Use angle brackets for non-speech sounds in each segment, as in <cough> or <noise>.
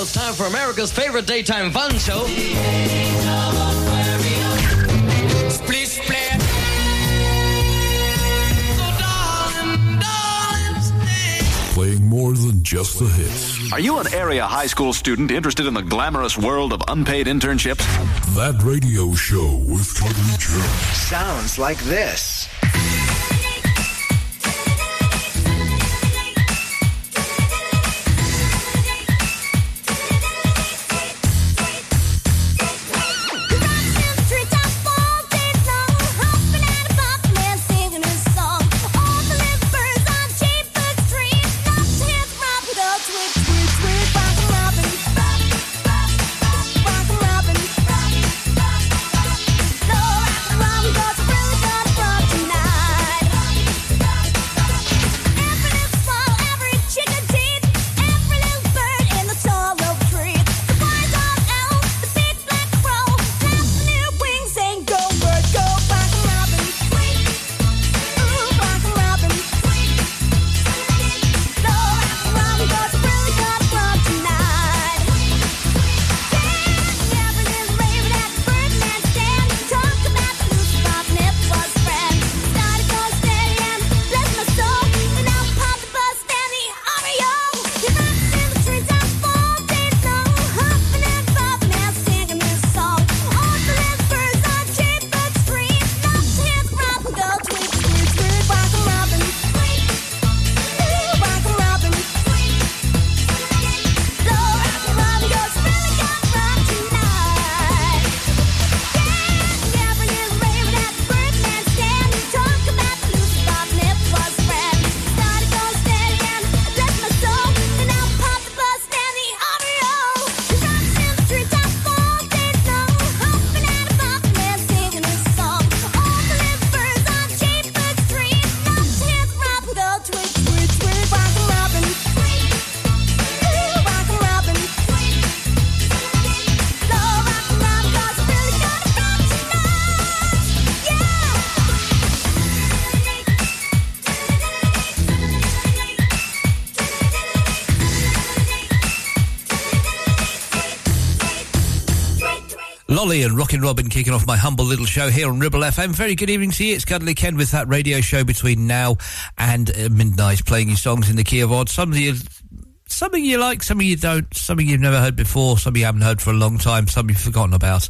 now it's time for America's favorite daytime fun show. Split, split. Playing more than just the hits. Are you an area high school student interested in the glamorous world of unpaid internships? That radio show with Totally Jones. Sounds like this. Lolly and Rockin' Robin kicking off my humble little show here on Ribble FM. Very good evening to you. It's Cuddly Ken with that radio show between now and uh, midnight, playing you songs in the key of odd. Some of you something you like, something you don't, something you've never heard before, something you haven't heard for a long time, something you've forgotten about.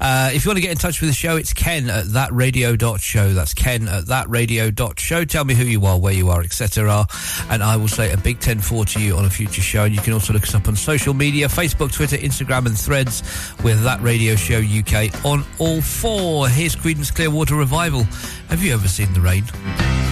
Uh, if you want to get in touch with the show, it's ken at thatradio.show. That's ken at thatradio.show. Tell me who you are, where you are, etc. And I will say a big 10-4 to you on a future show. And you can also look us up on social media, Facebook, Twitter, Instagram and Threads with That Radio Show UK on all four. Here's Creedence Clearwater Revival. Have you ever seen the rain?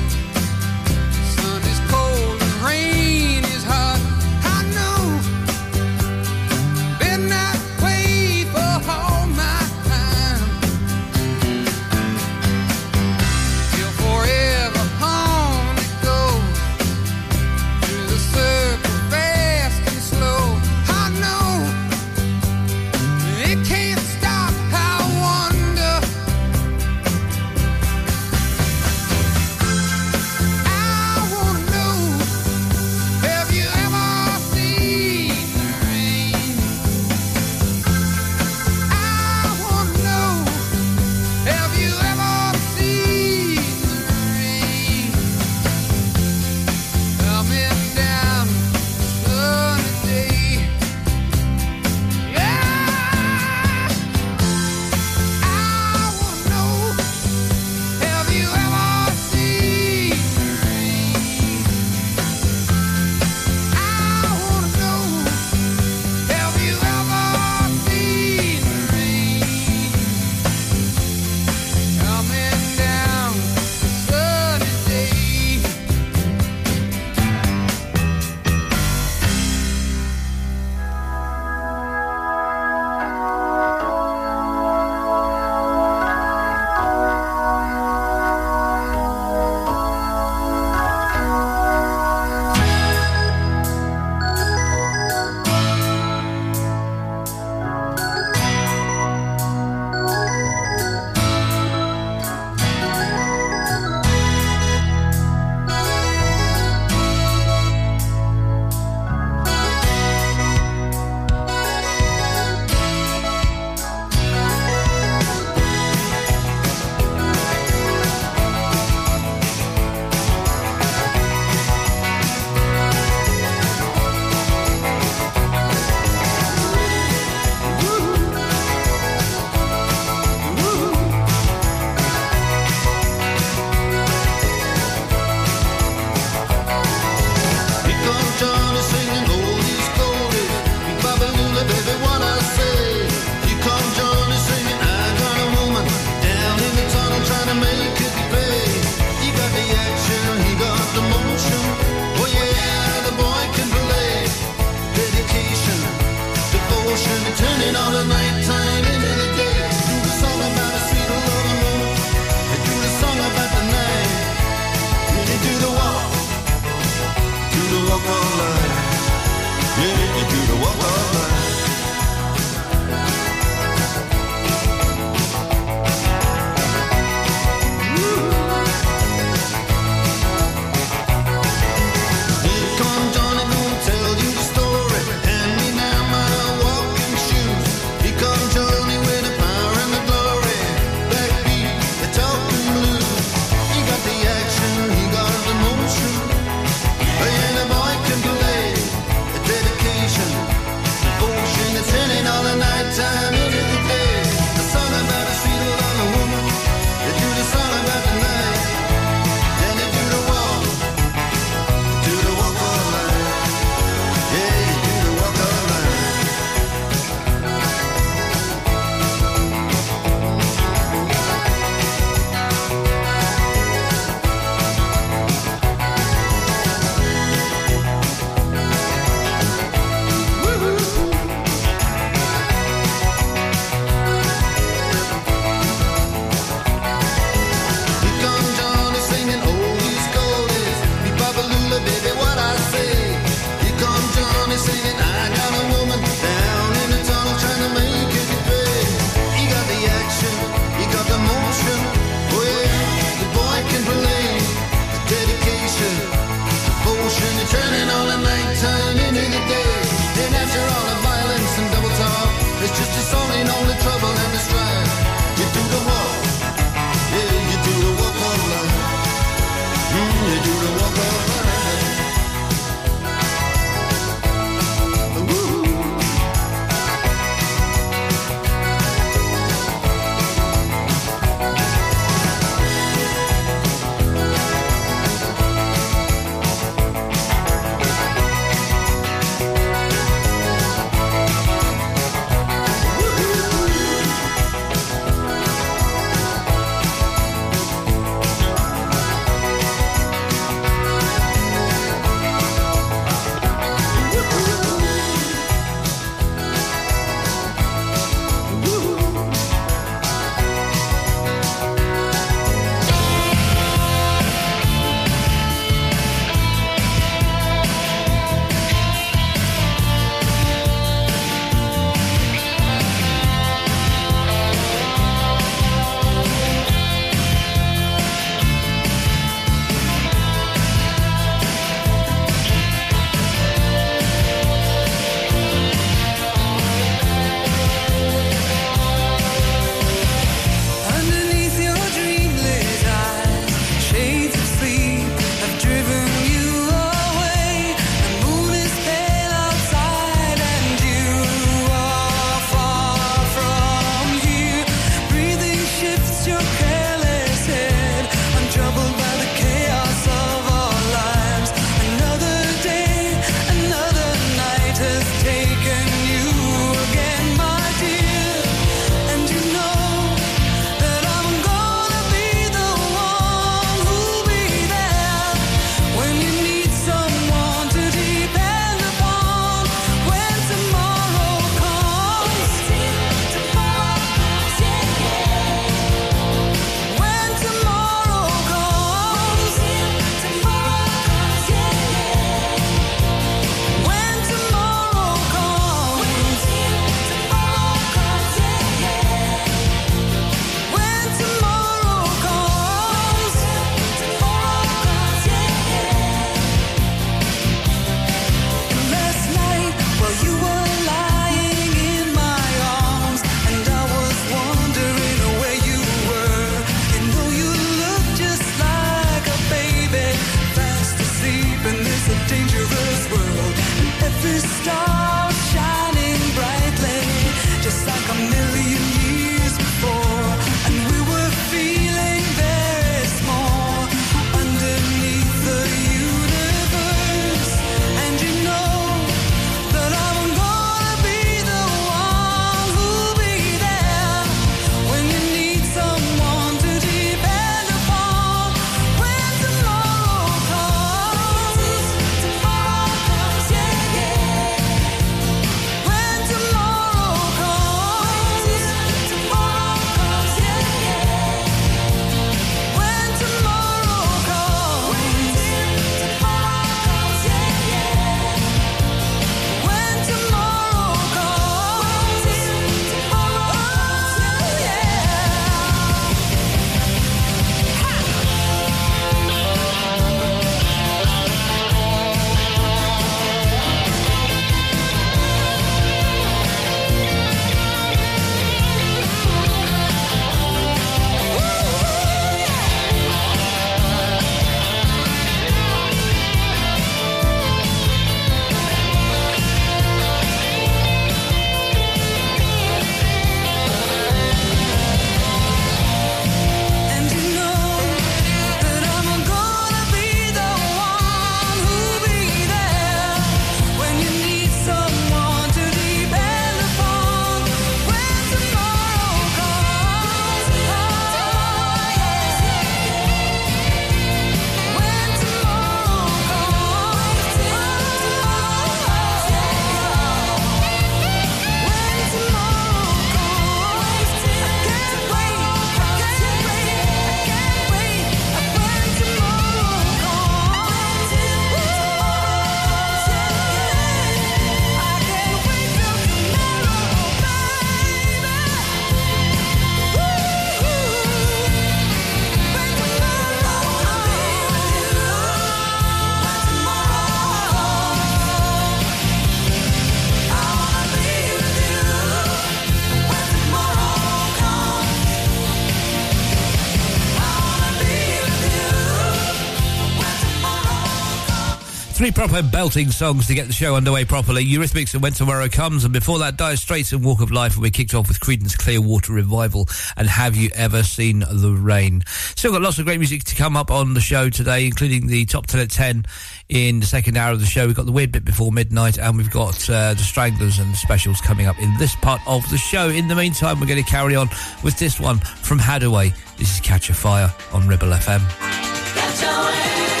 Three proper belting songs to get the show underway properly. Eurythmics and When Tomorrow Comes, and before that, Dire Straits and Walk of Life, and we kicked off with Creedence Clearwater Revival and Have You Ever Seen the Rain? Still got lots of great music to come up on the show today, including the top 10 at 10 in the second hour of the show. We've got the weird bit before midnight, and we've got uh, the Stranglers and the specials coming up in this part of the show. In the meantime, we're going to carry on with this one from Haddaway. This is Catch a Fire on Ribble FM.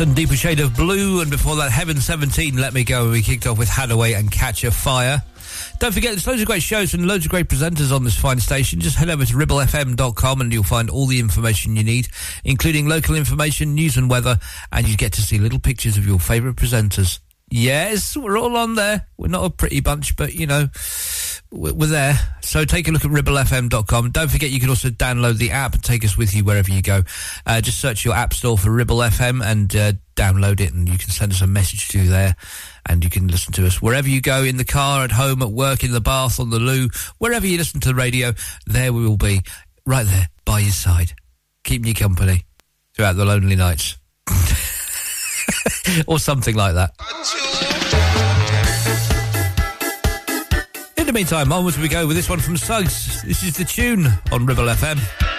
And Deeper Shade of Blue, and before that, Heaven 17, Let Me Go. We kicked off with Haddaway and Catch a Fire. Don't forget, there's loads of great shows and loads of great presenters on this fine station. Just head over to ribblefm.com and you'll find all the information you need, including local information, news and weather, and you get to see little pictures of your favourite presenters. Yes, we're all on there. We're not a pretty bunch, but you know, we're there. So take a look at ribblefm.com. Don't forget you can also download the app and take us with you wherever you go. Uh, just search your app store for Ribble FM and uh, download it and you can send us a message to there and you can listen to us wherever you go, in the car, at home, at work, in the bath, on the loo, wherever you listen to the radio, there we will be, right there, by your side, keeping you company throughout the lonely nights. <laughs> or something like that. In the meantime, onwards we go with this one from Suggs. This is the tune on Ribble FM.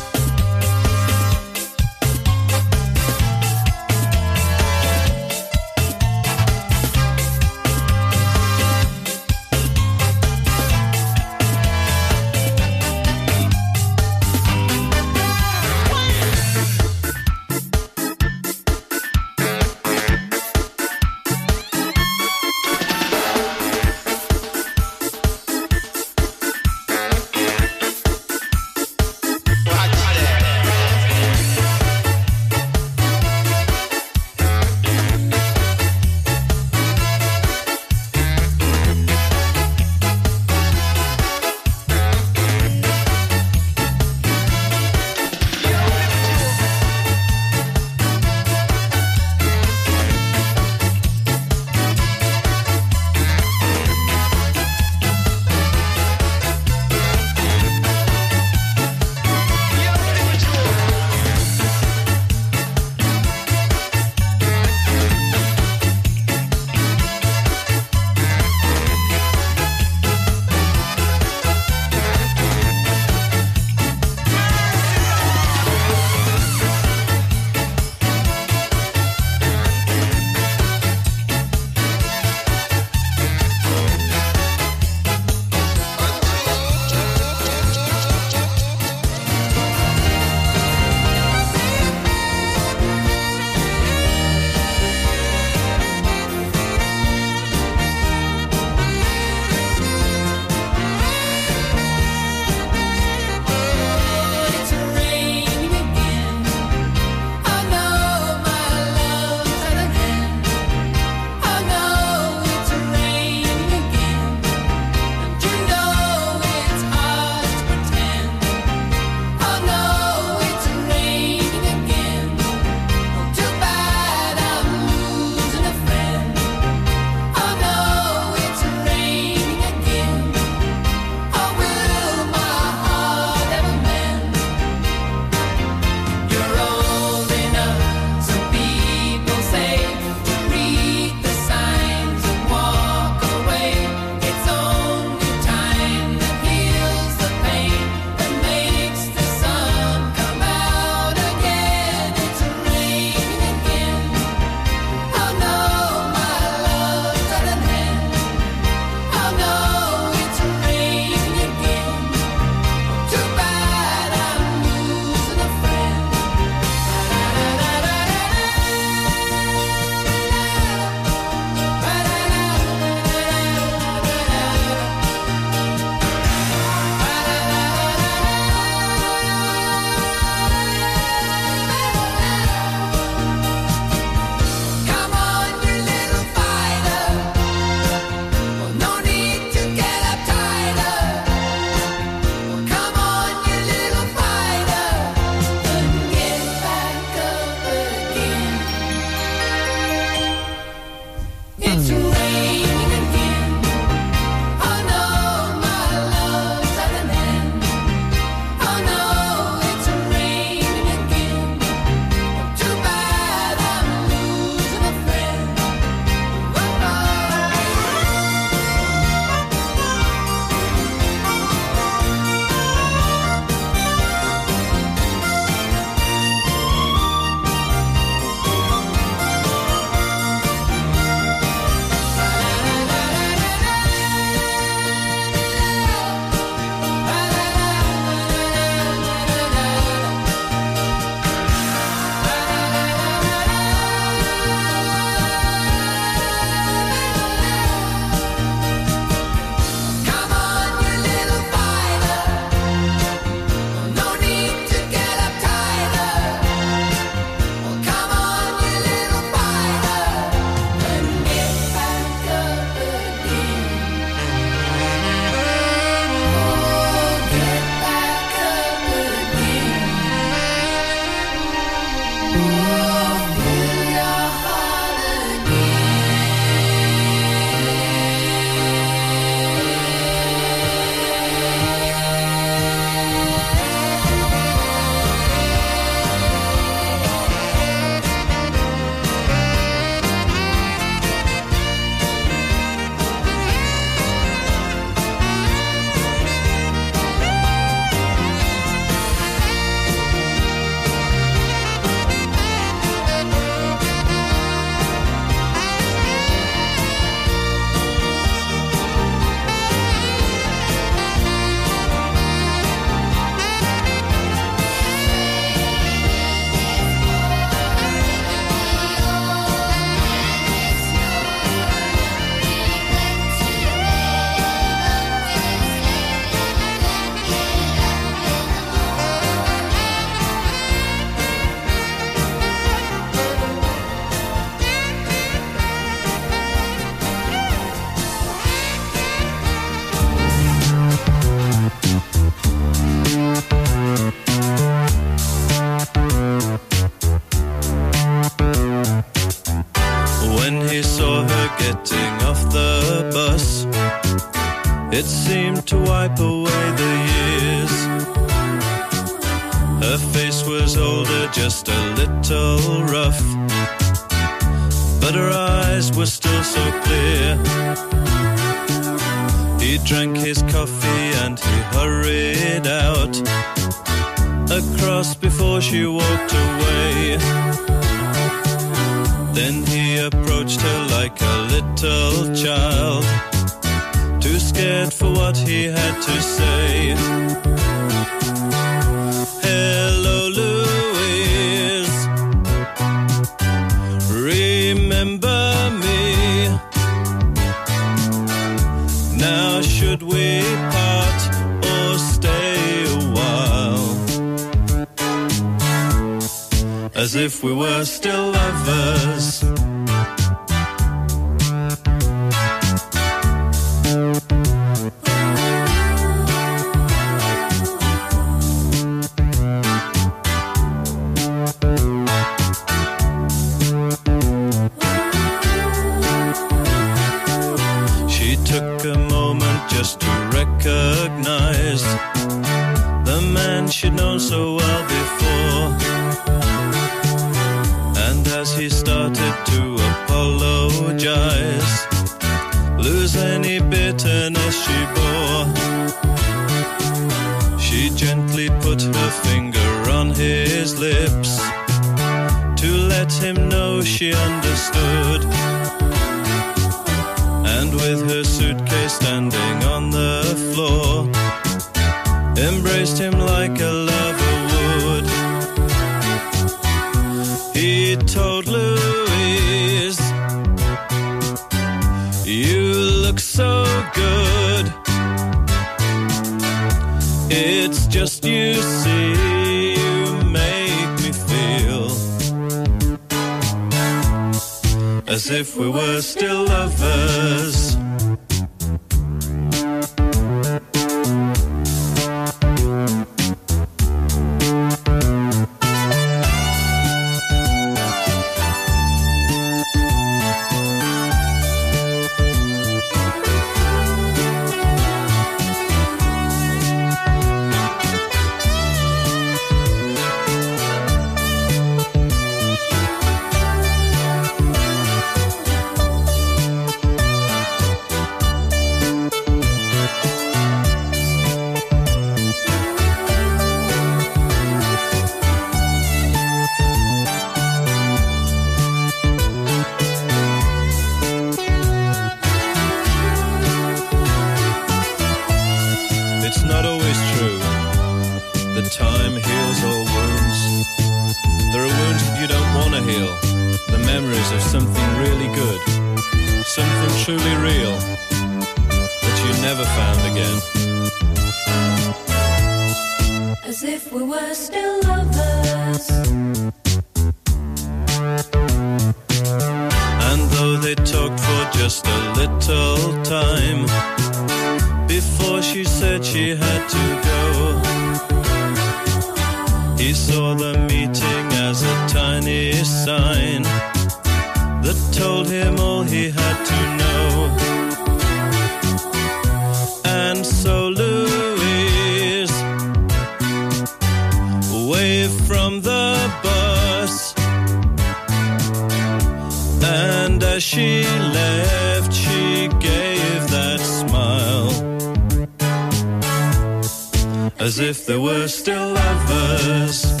as if there were still lovers.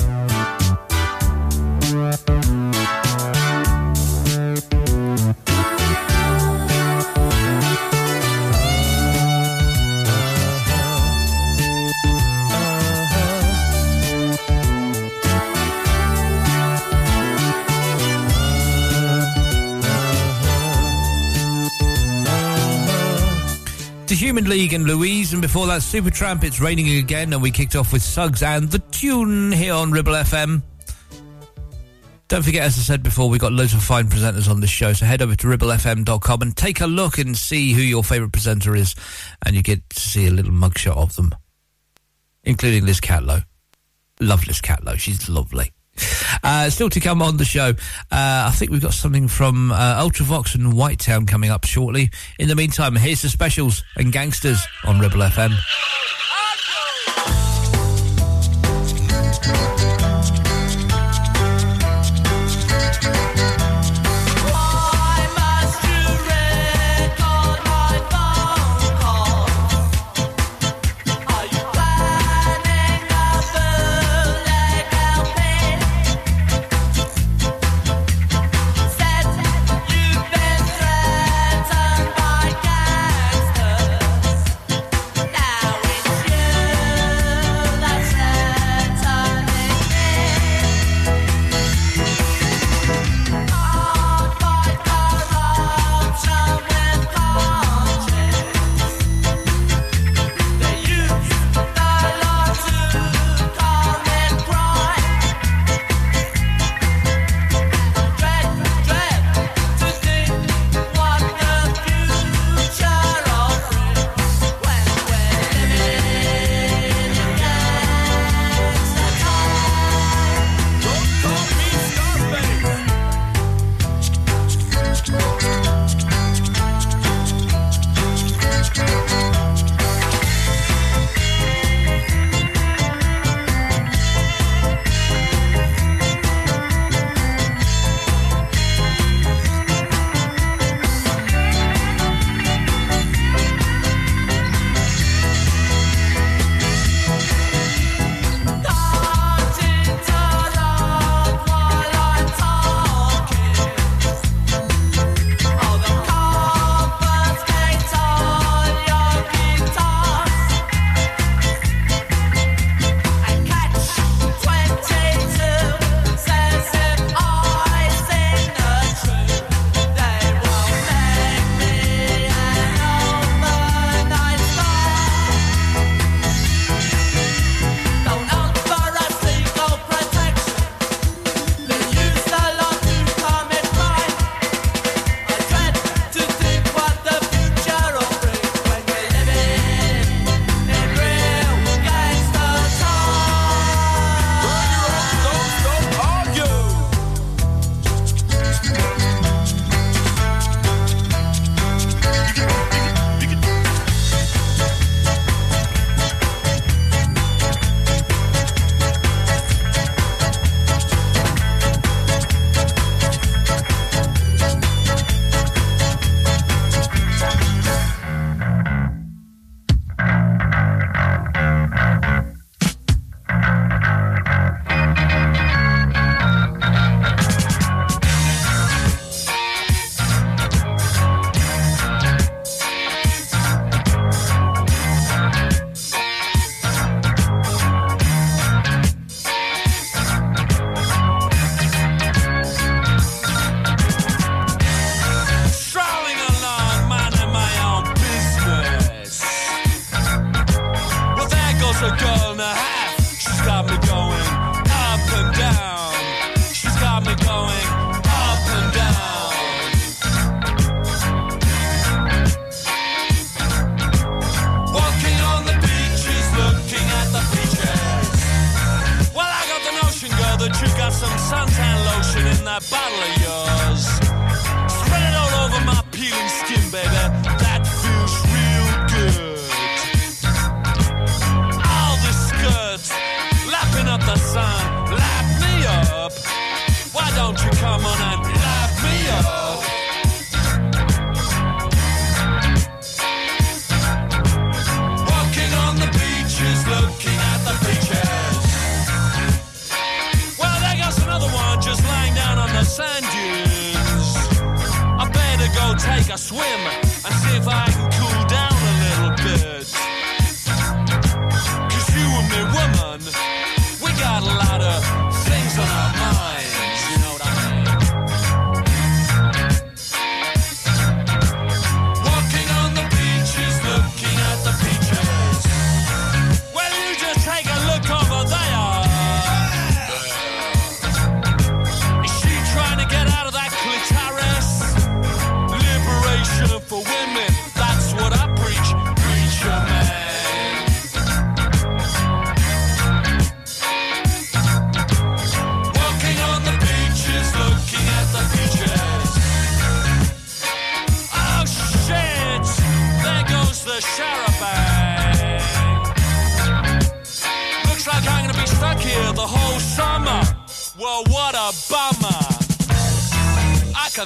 Megan Louise, and before that, Supertramp, It's Raining Again, and we kicked off with Suggs and the tune here on Ribble FM. Don't forget, as I said before, we've got loads of fine presenters on this show, so head over to ribblefm.com and take a look and see who your favourite presenter is, and you get to see a little mugshot of them, including Liz Catlow. Love this Catlow, she's lovely. Uh, still to come on the show, uh, I think we've got something from uh, Ultravox and White Town coming up shortly. In the meantime, here's the specials and gangsters on Ribble FM.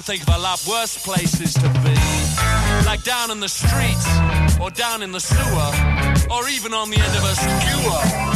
think of a lot worse places to be. Like down in the streets, or down in the sewer, or even on the end of a skewer.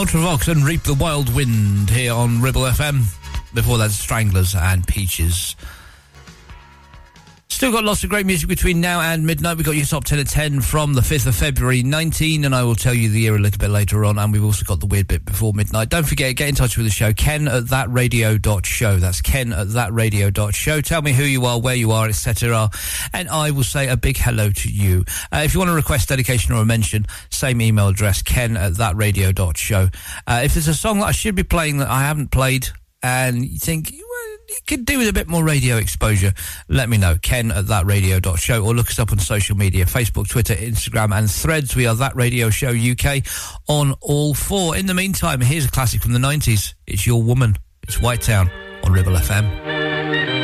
Ultravox and Reap the Wild Wind here on Ribble FM. Before that, Stranglers and Peaches. Still got lots of great music between now and midnight. We've got your top 10 at 10 from the 5th of February 19, and I will tell you the year a little bit later on. And we've also got the weird bit before midnight. Don't forget, get in touch with the show, ken at thatradio.show. That's ken at thatradio.show. Tell me who you are, where you are, etc. And I will say a big hello to you. Uh, if you want to request dedication or a mention, same email address, ken at thatradio.show. Uh, if there's a song that I should be playing that I haven't played, and you think, could do with a bit more radio exposure, let me know. Ken at thatradio.show or look us up on social media Facebook, Twitter, Instagram, and threads. We are That Radio Show UK on all four. In the meantime, here's a classic from the 90s. It's Your Woman. It's White Town on Ribble FM.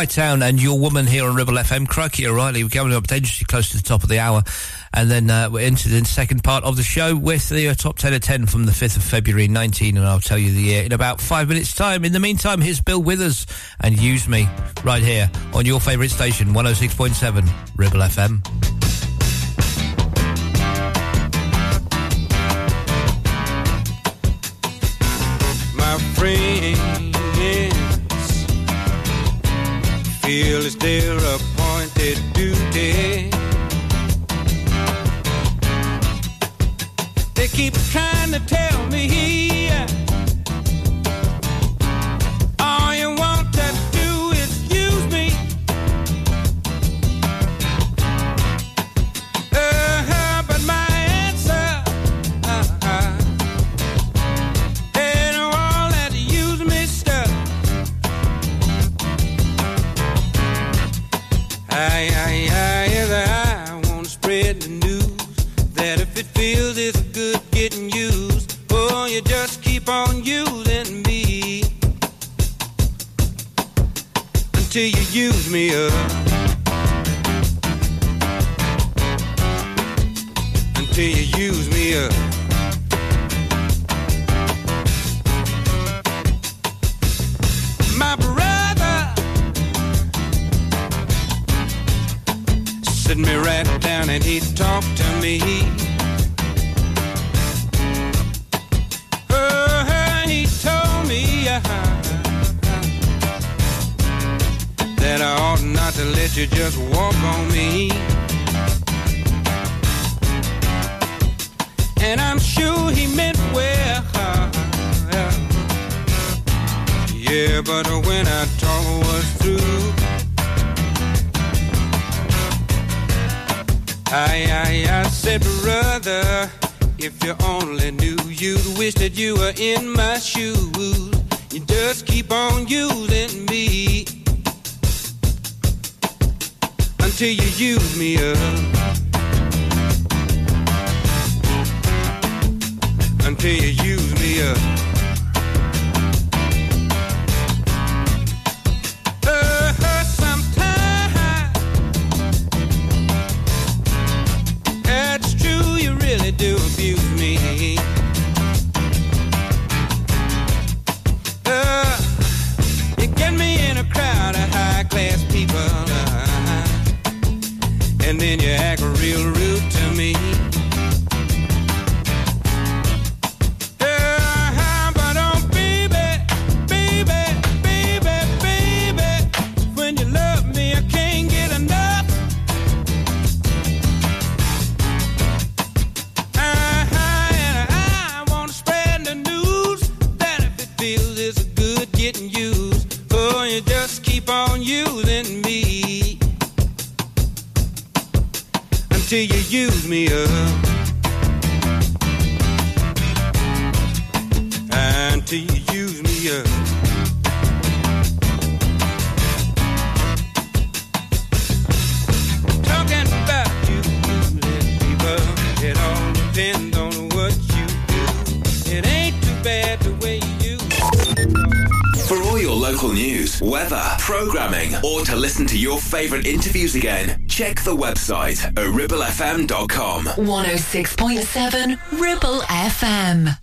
White Town and Your Woman here on Ribble FM. Crikey O'Reilly, we're coming up dangerously close to the top of the hour. And then uh, we're into the second part of the show with the uh, top 10 of 10 from the 5th of February 19. And I'll tell you the year in about five minutes' time. In the meantime, here's Bill Withers and Use Me right here on your favourite station, 106.7 Ribble FM. Still up news again, check the website, oribblefm.com. 106.7 Ribble FM.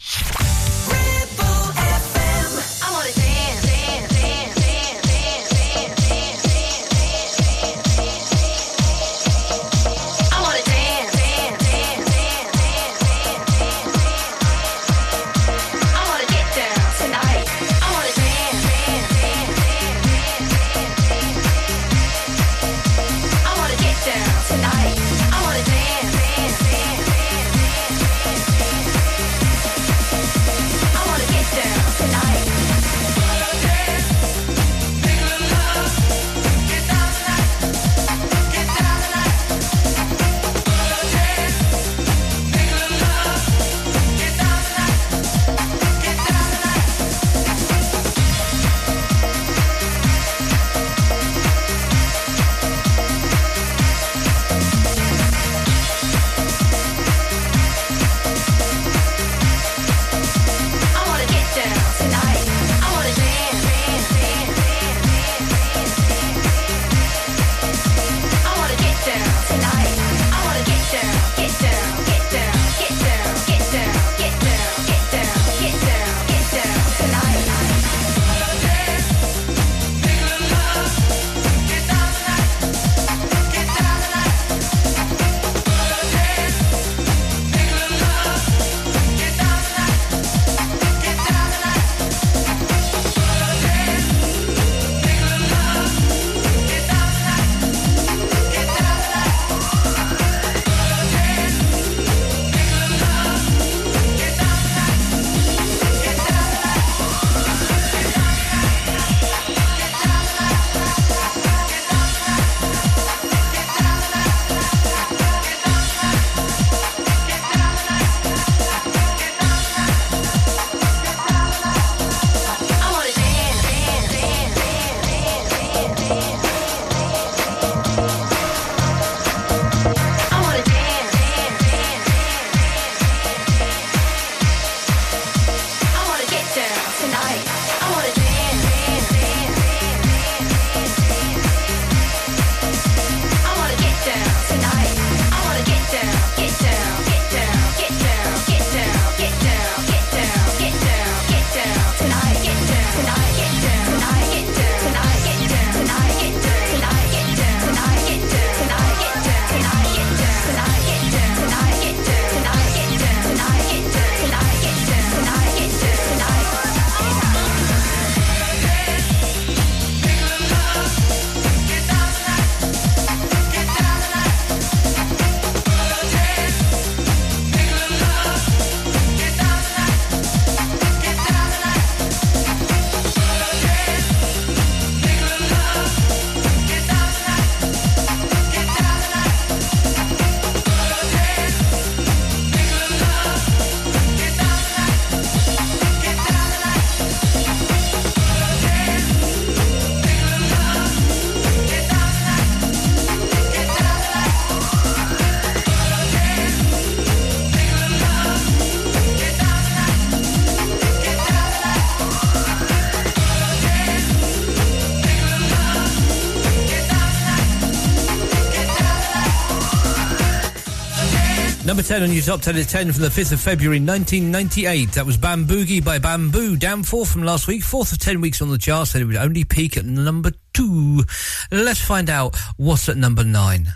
Number 10 on your top 10 is 10 from the 5th of February 1998. That was Bamboogie by Bamboo. Down 4 from last week. Fourth of 10 weeks on the chart, said it would only peak at number 2. Let's find out what's at number 9.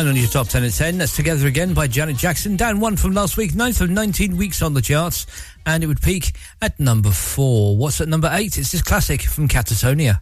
nine on your top 10 at 10. That's Together Again by Janet Jackson. Down one from last week, ninth of 19 weeks on the charts. And it would peak at number four. What's at number eight? It's this classic from Catatonia.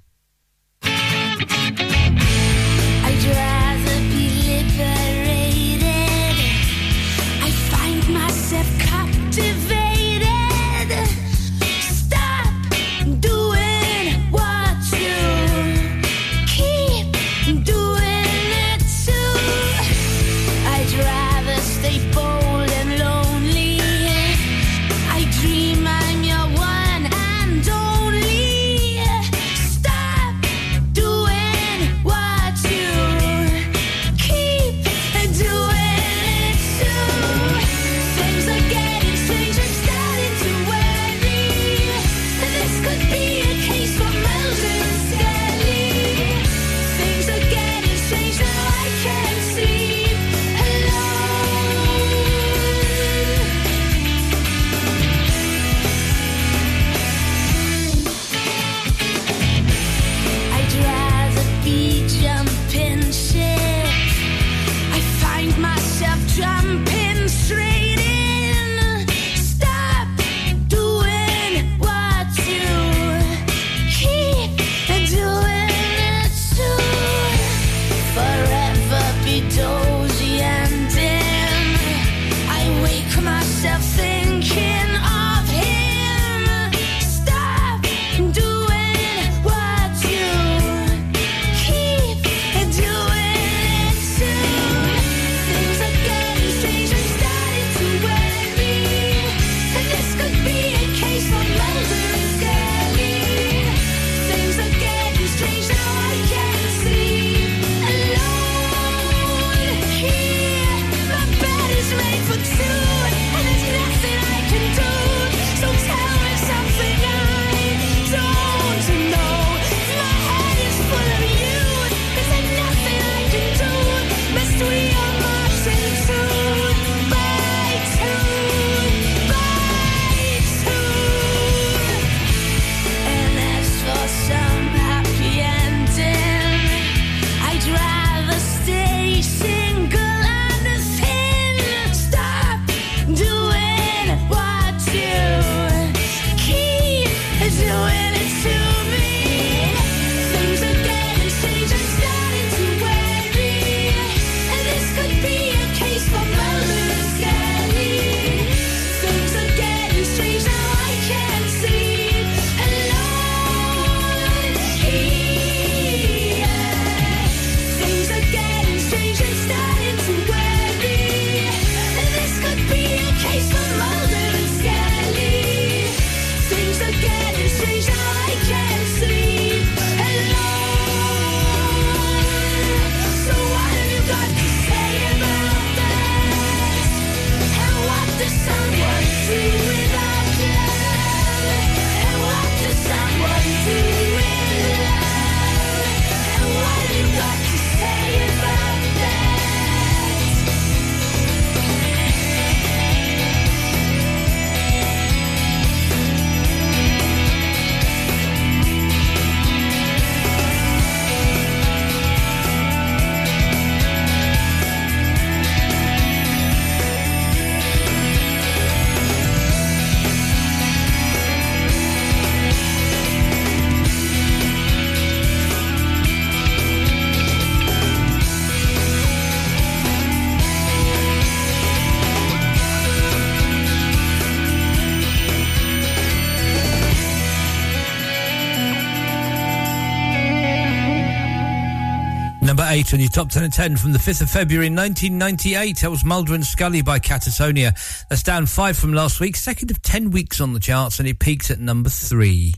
On your top 10 and 10 from the 5th of February 1998. That was Mulder and Scully by Catatonia. That's down five from last week, second of 10 weeks on the charts, and it peaks at number three.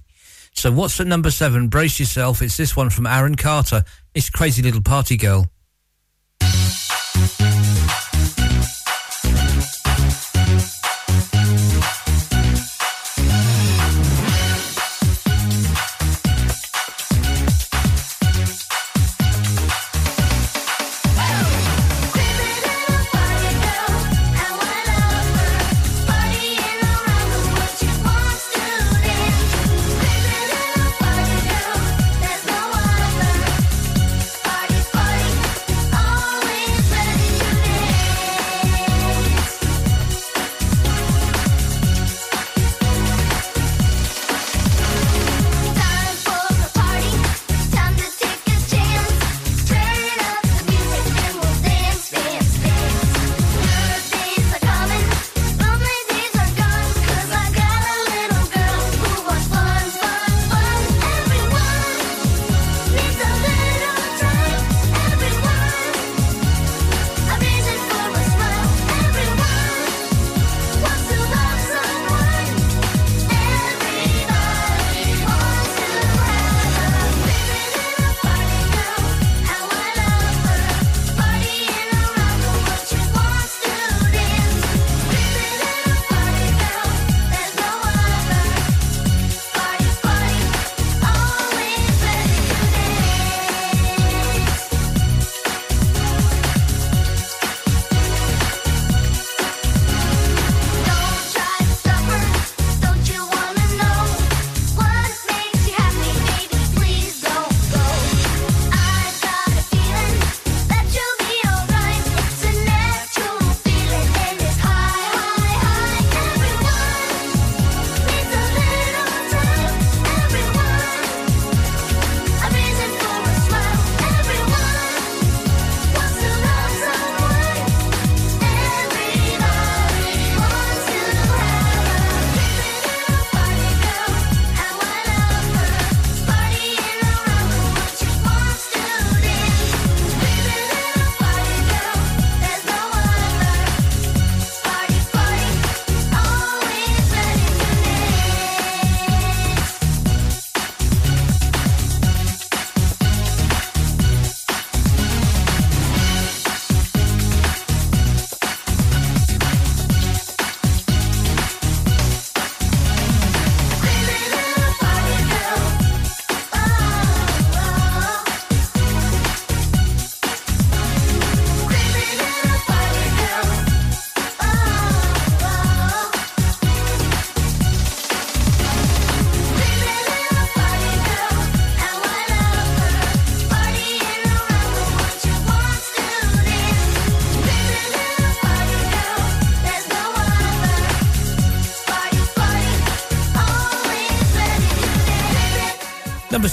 So what's at number seven? Brace yourself. It's this one from Aaron Carter. It's Crazy Little Party Girl.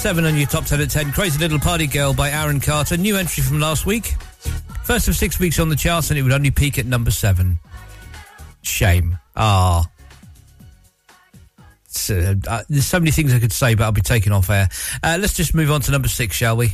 Seven on your top 10 at 10, Crazy Little Party Girl by Aaron Carter. New entry from last week. First of six weeks on the charts, and it would only peak at number seven. Shame. Ah. Uh, there's so many things I could say, but I'll be taking off air. Uh, let's just move on to number six, shall we?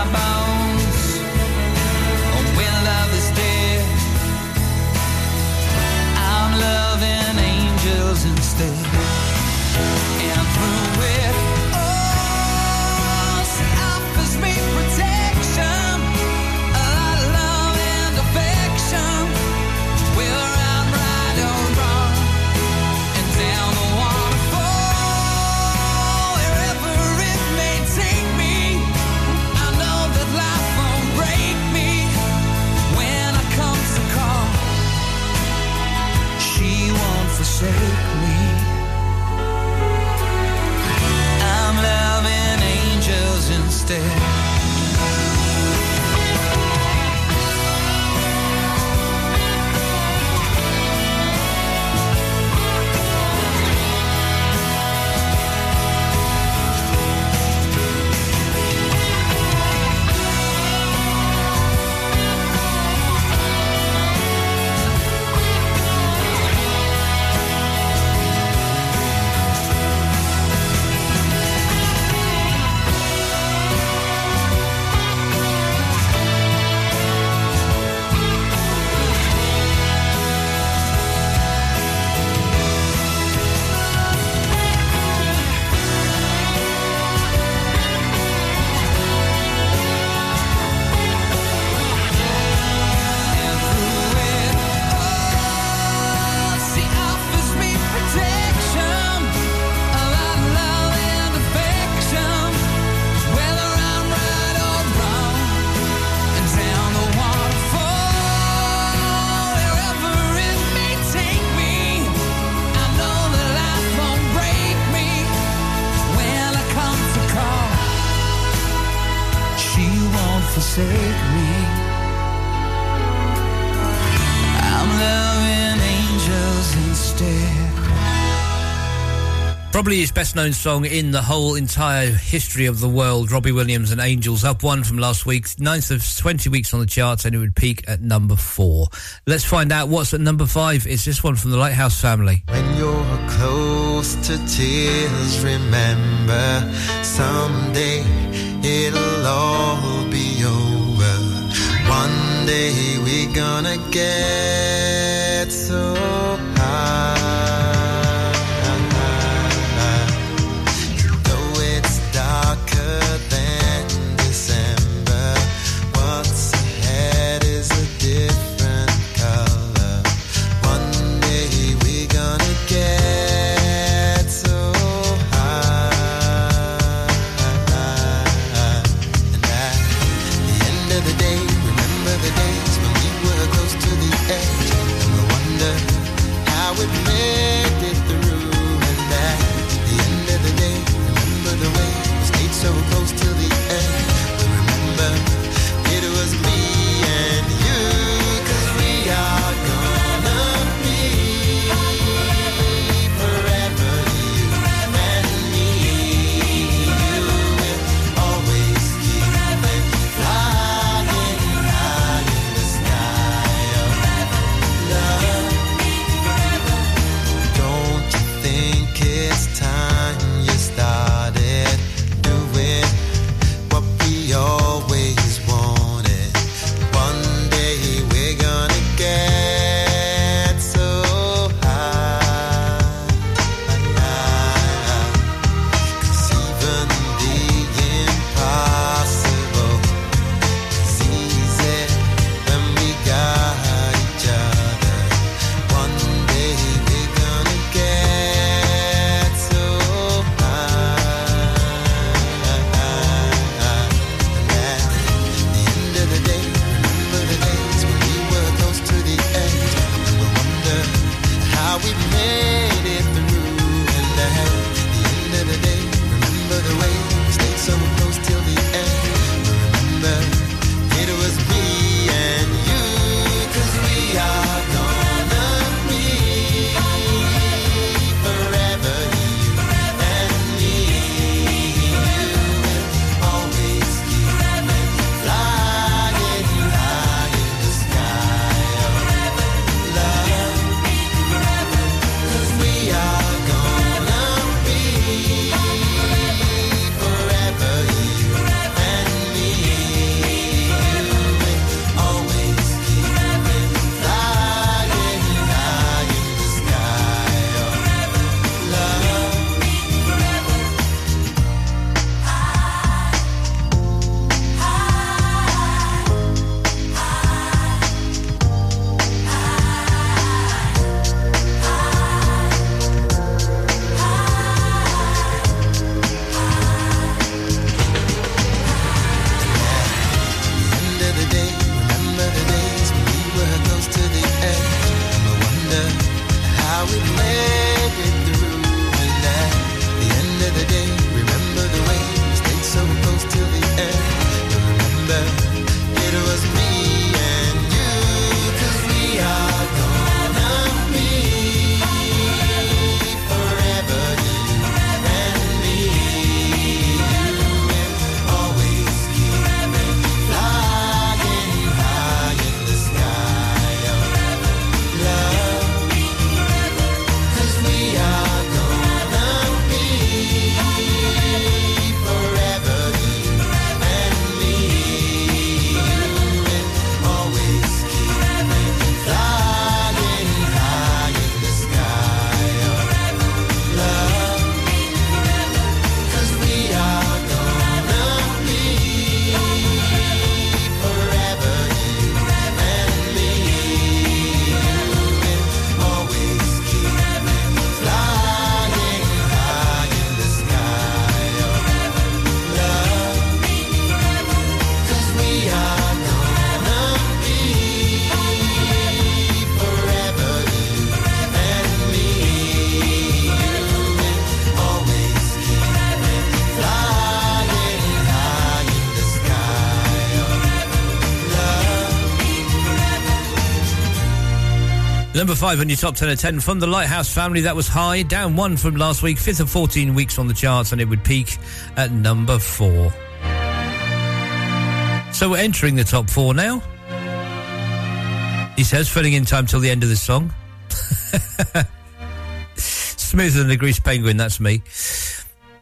my bones. Oh, when love is dead, I'm loving angels instead. And through it Probably his best known song in the whole entire history of the world, Robbie Williams and Angels, up one from last week, ninth of 20 weeks on the charts, and it would peak at number four. Let's find out what's at number five. It's this one from the Lighthouse family. When you're close to tears, remember someday it'll all be over. One day we're gonna get so high. Number five on your top 10 of 10 from the Lighthouse family. That was high, down one from last week, fifth of 14 weeks on the charts, and it would peak at number four. So we're entering the top four now. He says, filling in time till the end of this song. <laughs> Smoother than a greased penguin, that's me.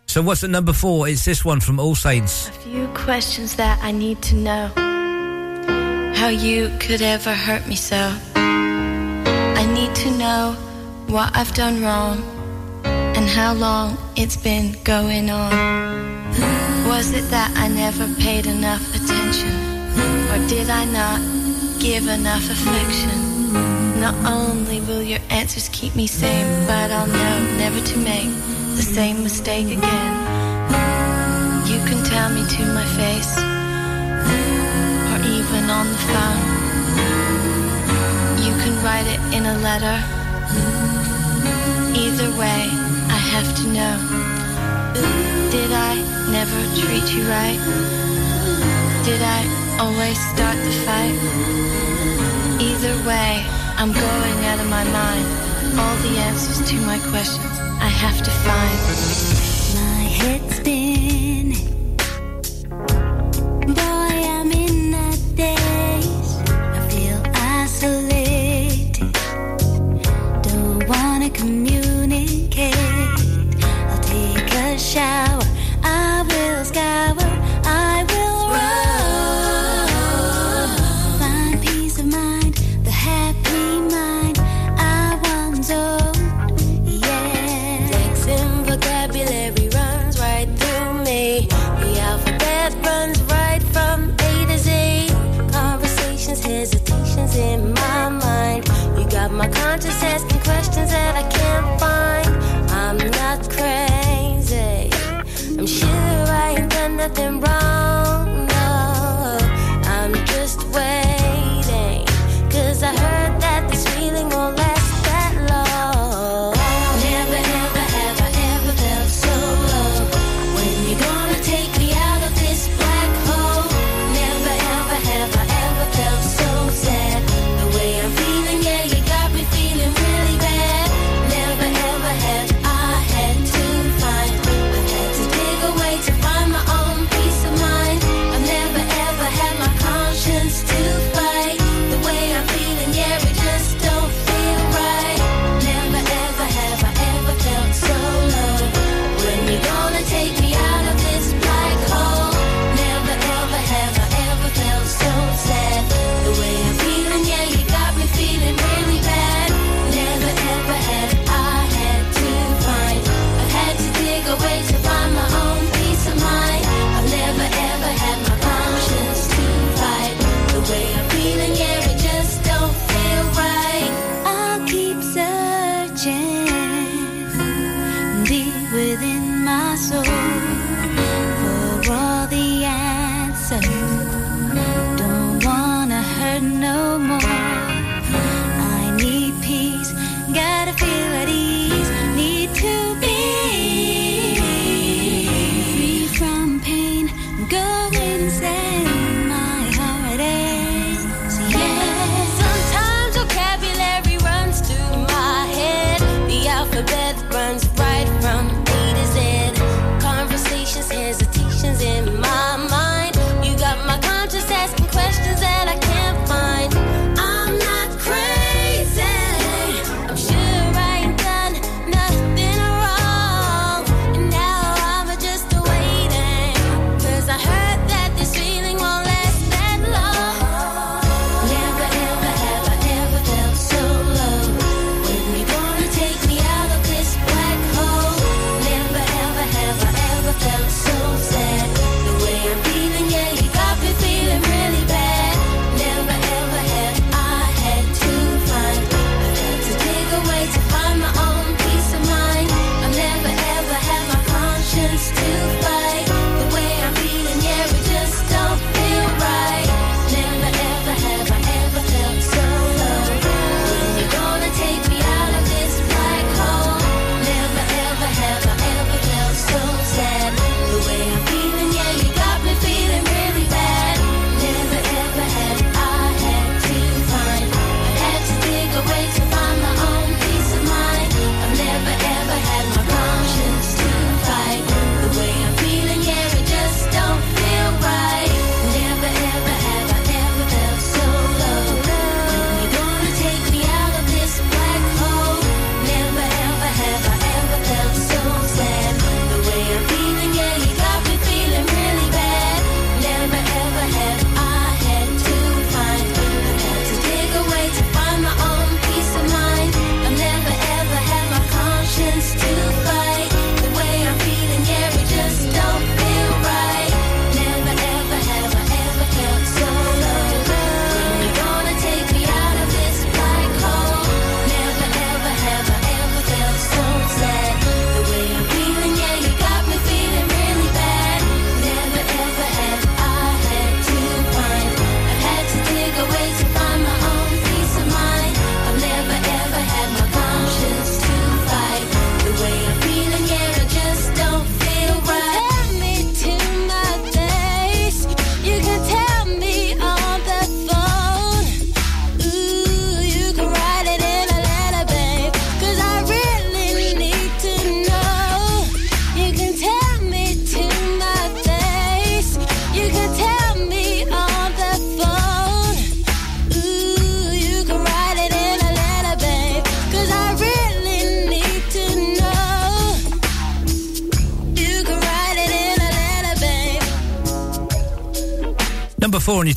So what's at number four? It's this one from All Saints. A few questions that I need to know. How you could ever hurt me so. To know what I've done wrong and how long it's been going on. Was it that I never paid enough attention? Or did I not give enough affection? Not only will your answers keep me sane, but I'll know never to make the same mistake again. You can tell me to my face, or even on the phone. You can write it in a letter. Either way, I have to know. Did I never treat you right? Did I always start the fight? Either way, I'm going out of my mind. All the answers to my questions I have to find. My head's spinning.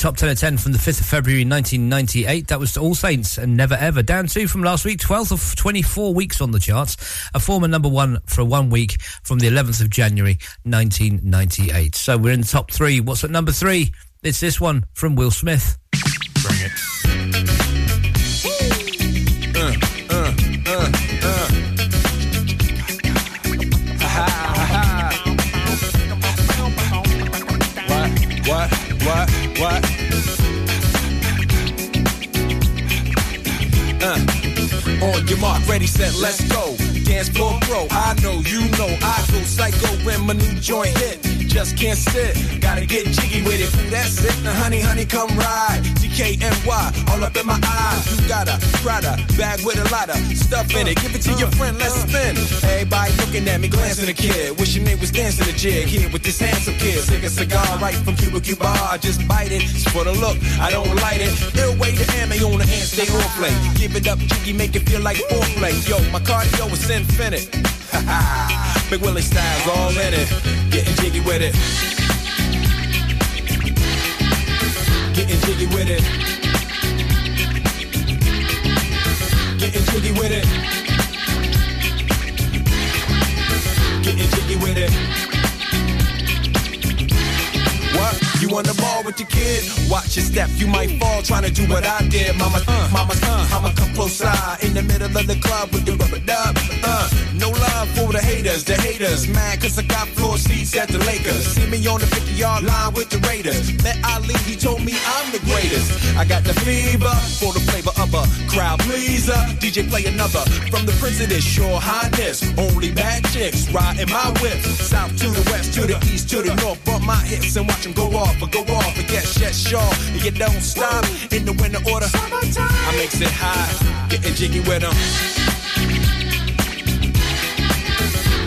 Top 10 at 10 from the 5th of February 1998. That was to All Saints and Never Ever. Down two from last week, 12th of 24 weeks on the charts. A former number one for one week from the 11th of January 1998. So we're in the top three. What's at number three? It's this one from Will Smith. Honey, come ride. DKNY, all up in my eyes. You got a Prada bag with a lot of stuff in it. Give it to your friend, let's spin. Everybody looking at me, glancing a kid. Wishing they was dancing a jig here with this handsome kid. Sick a cigar right from Cuba Cuba. I just bite it. It's for the look, I don't light it. Ill way to ammo on the hand, stay on play. Give it up, jiggy, make it feel like foreplay. Yo, my cardio is infinite. Ha <laughs> ha, Big Willie style's all in it. Getting jiggy with it. Getting jiggy with it. Getting jiggy with it. Getting jiggy with it. What? You on the ball with your kid? Watch your step, you might fall trying to do what I did. Mama, uh, mama, uh, mama, come close side in the middle of the club with the rubber dub. Uh, no love for the haters, the haters. Mad cause I got floor seats at the Lakers. See me on the 50 yard line with the Raiders. Met Ali, he told me I'm the greatest. I got the fever for the flavor of a crowd pleaser. DJ play another from the of Sure Highness. Only bad chicks riding my whip. South to the west, to the east, to the north. Bump my hips and watch them go off or go off. And get shit sure. And you don't stop in the winter order. I makes it high, getting jiggy with them.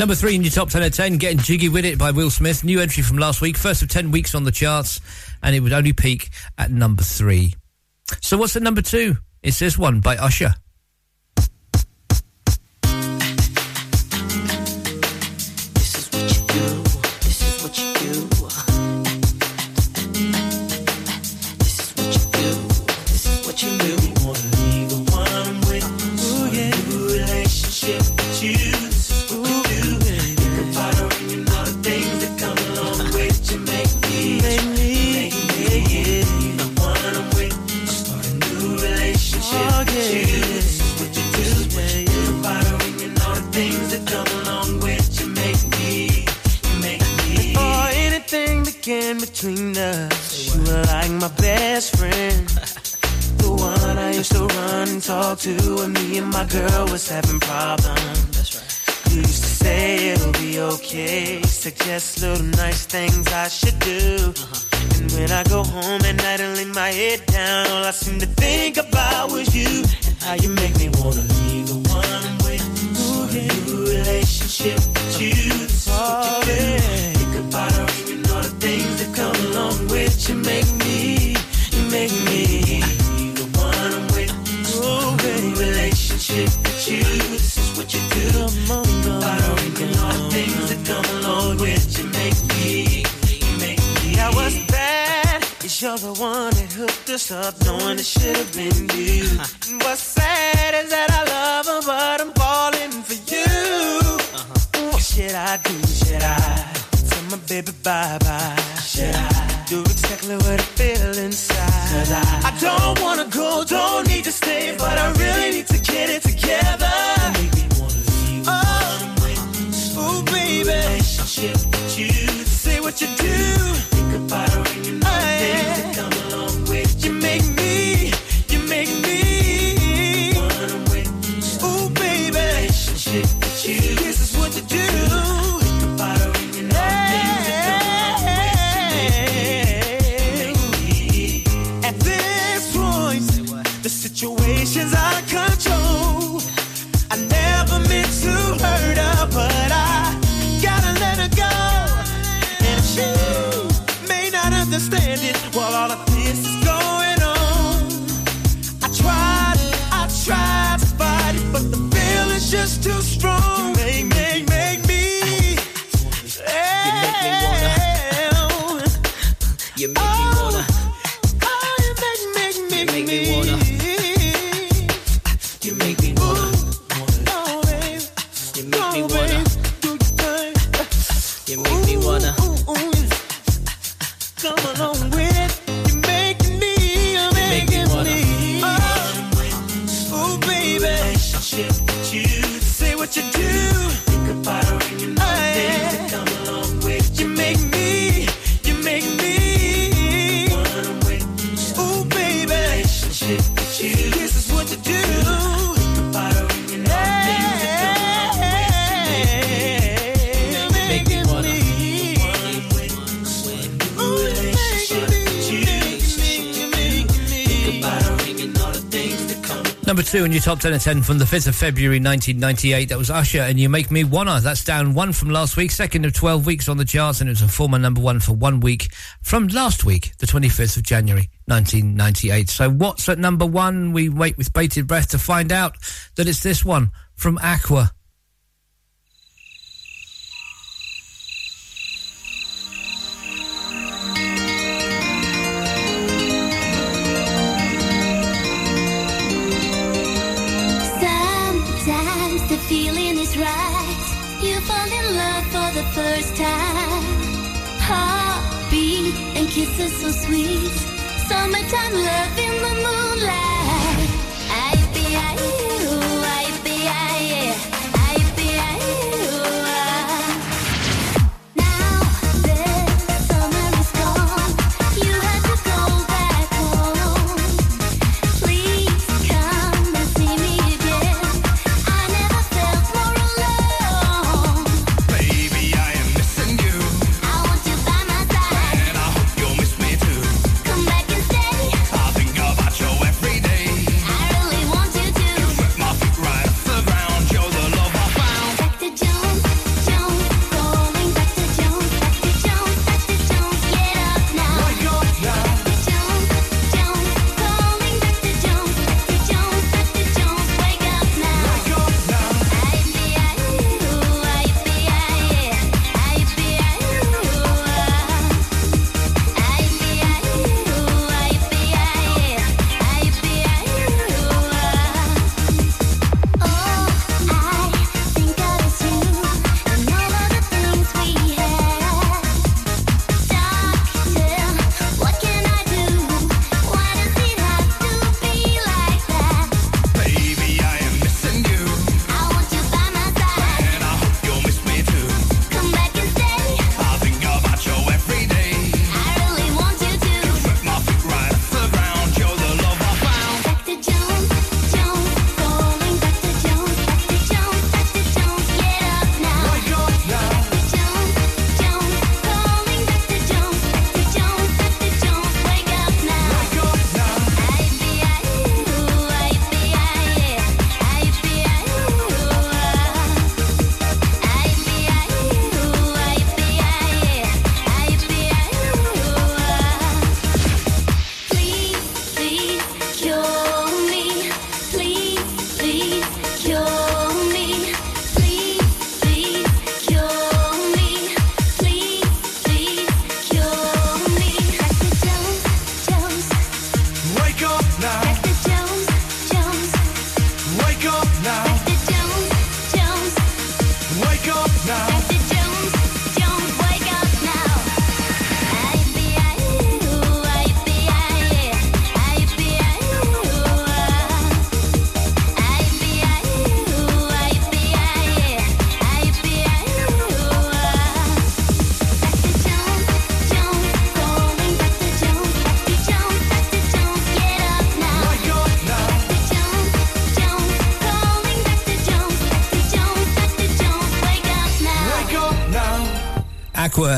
Number three in your top 10 of 10, Getting Jiggy With It by Will Smith. New entry from last week, first of 10 weeks on the charts, and it would only peak at number three. So what's at number two? It's this one by Usher. My best friend. The one I used to run and talk to when me and my girl was having problems. That's right. You used to say it'll be okay. Suggest little nice things I should do. Uh-huh. And when I go home at night and lay my head down, all I seem to think about was you and how you make me wanna leave the one I'm with. Ooh, yeah. New relationship with you. This is what you do. Think about her all the things that come along with you. Make me, you make me the one I'm with. Ooh, new relationship with you. This is what you do. Think about her and all the things that come along with you. Make me, you make me. Yeah, what's bad is you're the one that hooked us up, knowing it should have been you. Uh-huh. And what's sad is that I love her, but I'm falling for you. Uh-huh. What should I do? Should I my baby bye bye? Should I do exactly what I feel inside? Cause I, I don't wanna go, don't need to stay, but I really need to get it together. Oh, ooh, baby. Relationship with you. Say what you do. Think about her while all of this is going on. I tried, I tried to fight it, but the feeling's just too strong. Number two in your top 10 of 10 from the 5th of February 1998. That was Usher and You Make Me Wanna. That's down one from last week, second of 12 weeks on the charts, and it was a former number one for one week from last week, the 25th of January 1998. So what's at number one? We wait with bated breath to find out that it's this one from Aqua. Summertime love in the moonlight.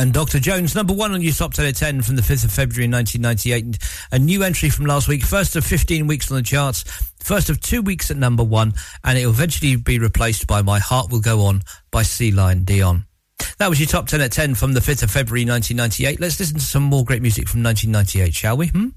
and Dr. Jones. Number one on your top 10 at 10 from the 5th of February 1998. A new entry from last week. First of 15 weeks on the charts. First of two weeks at number one. And it will eventually be replaced by My Heart Will Go On by Celine Dion. That was your top 10 at 10 from the 5th of February 1998. Let's listen to some more great music from 1998, shall we? Hmm?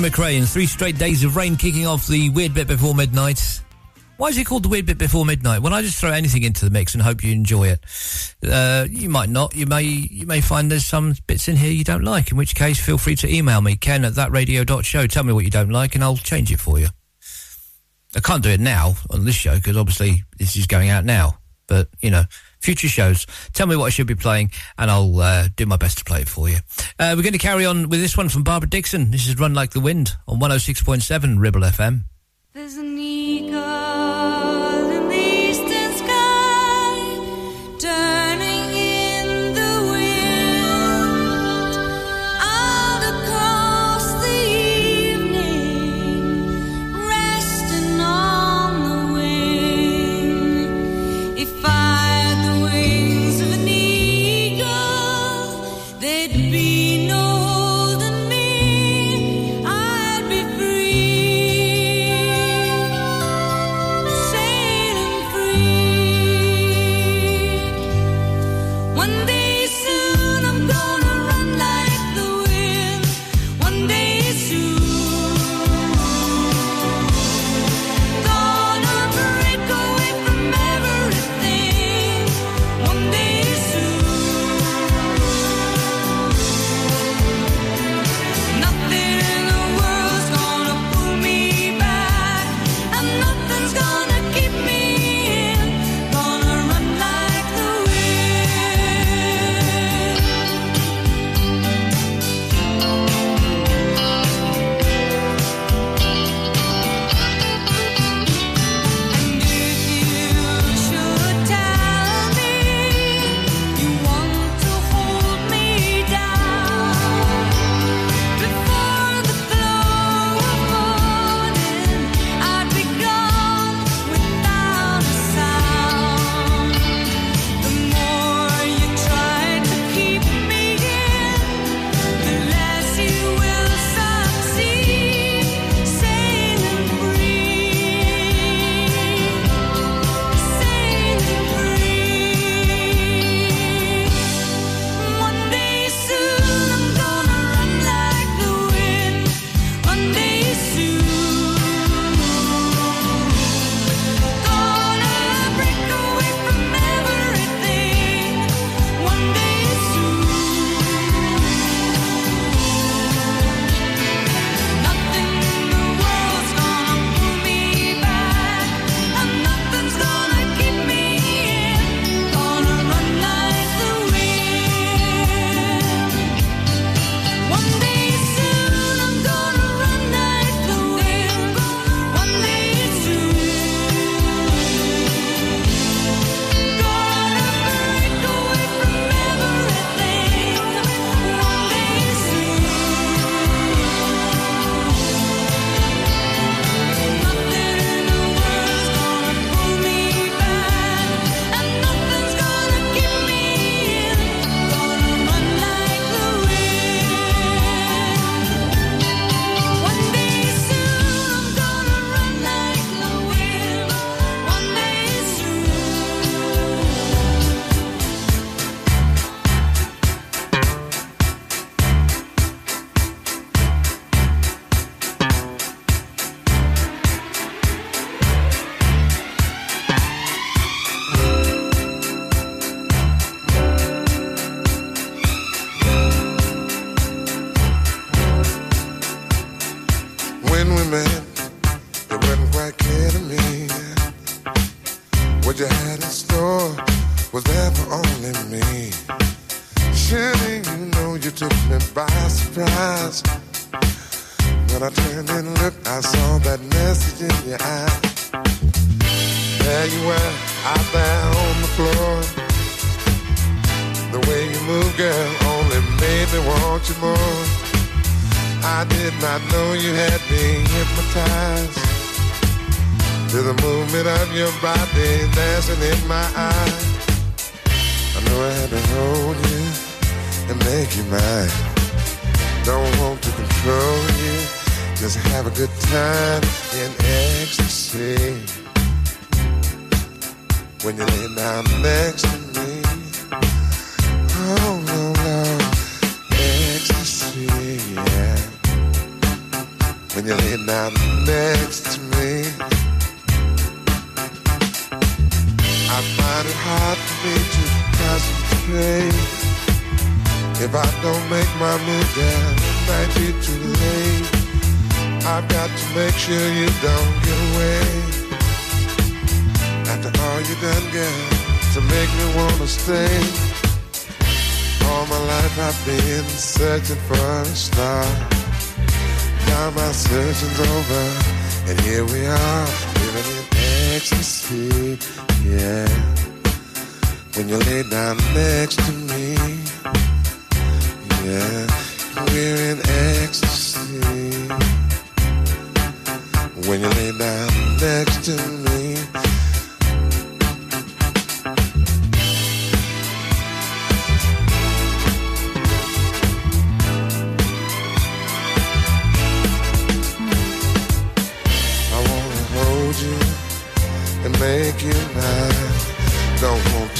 McRae in three straight days of rain kicking off the weird bit before midnight. Why is it called the weird bit before midnight? When I just throw anything into the mix and hope you enjoy it. Uh, you might not. You may you may find there's some bits in here you don't like. In which case, feel free to email me ken at thatradio.show. Tell me what you don't like, and I'll change it for you. I can't do it now on this show because obviously this is going out now. But you know, future shows, tell me what I should be playing, and I'll uh, do my best to play it for you. Uh, we're going to carry on with this one from Barbara Dickson. This is "Run Like the Wind" on 106.7 Ribble FM.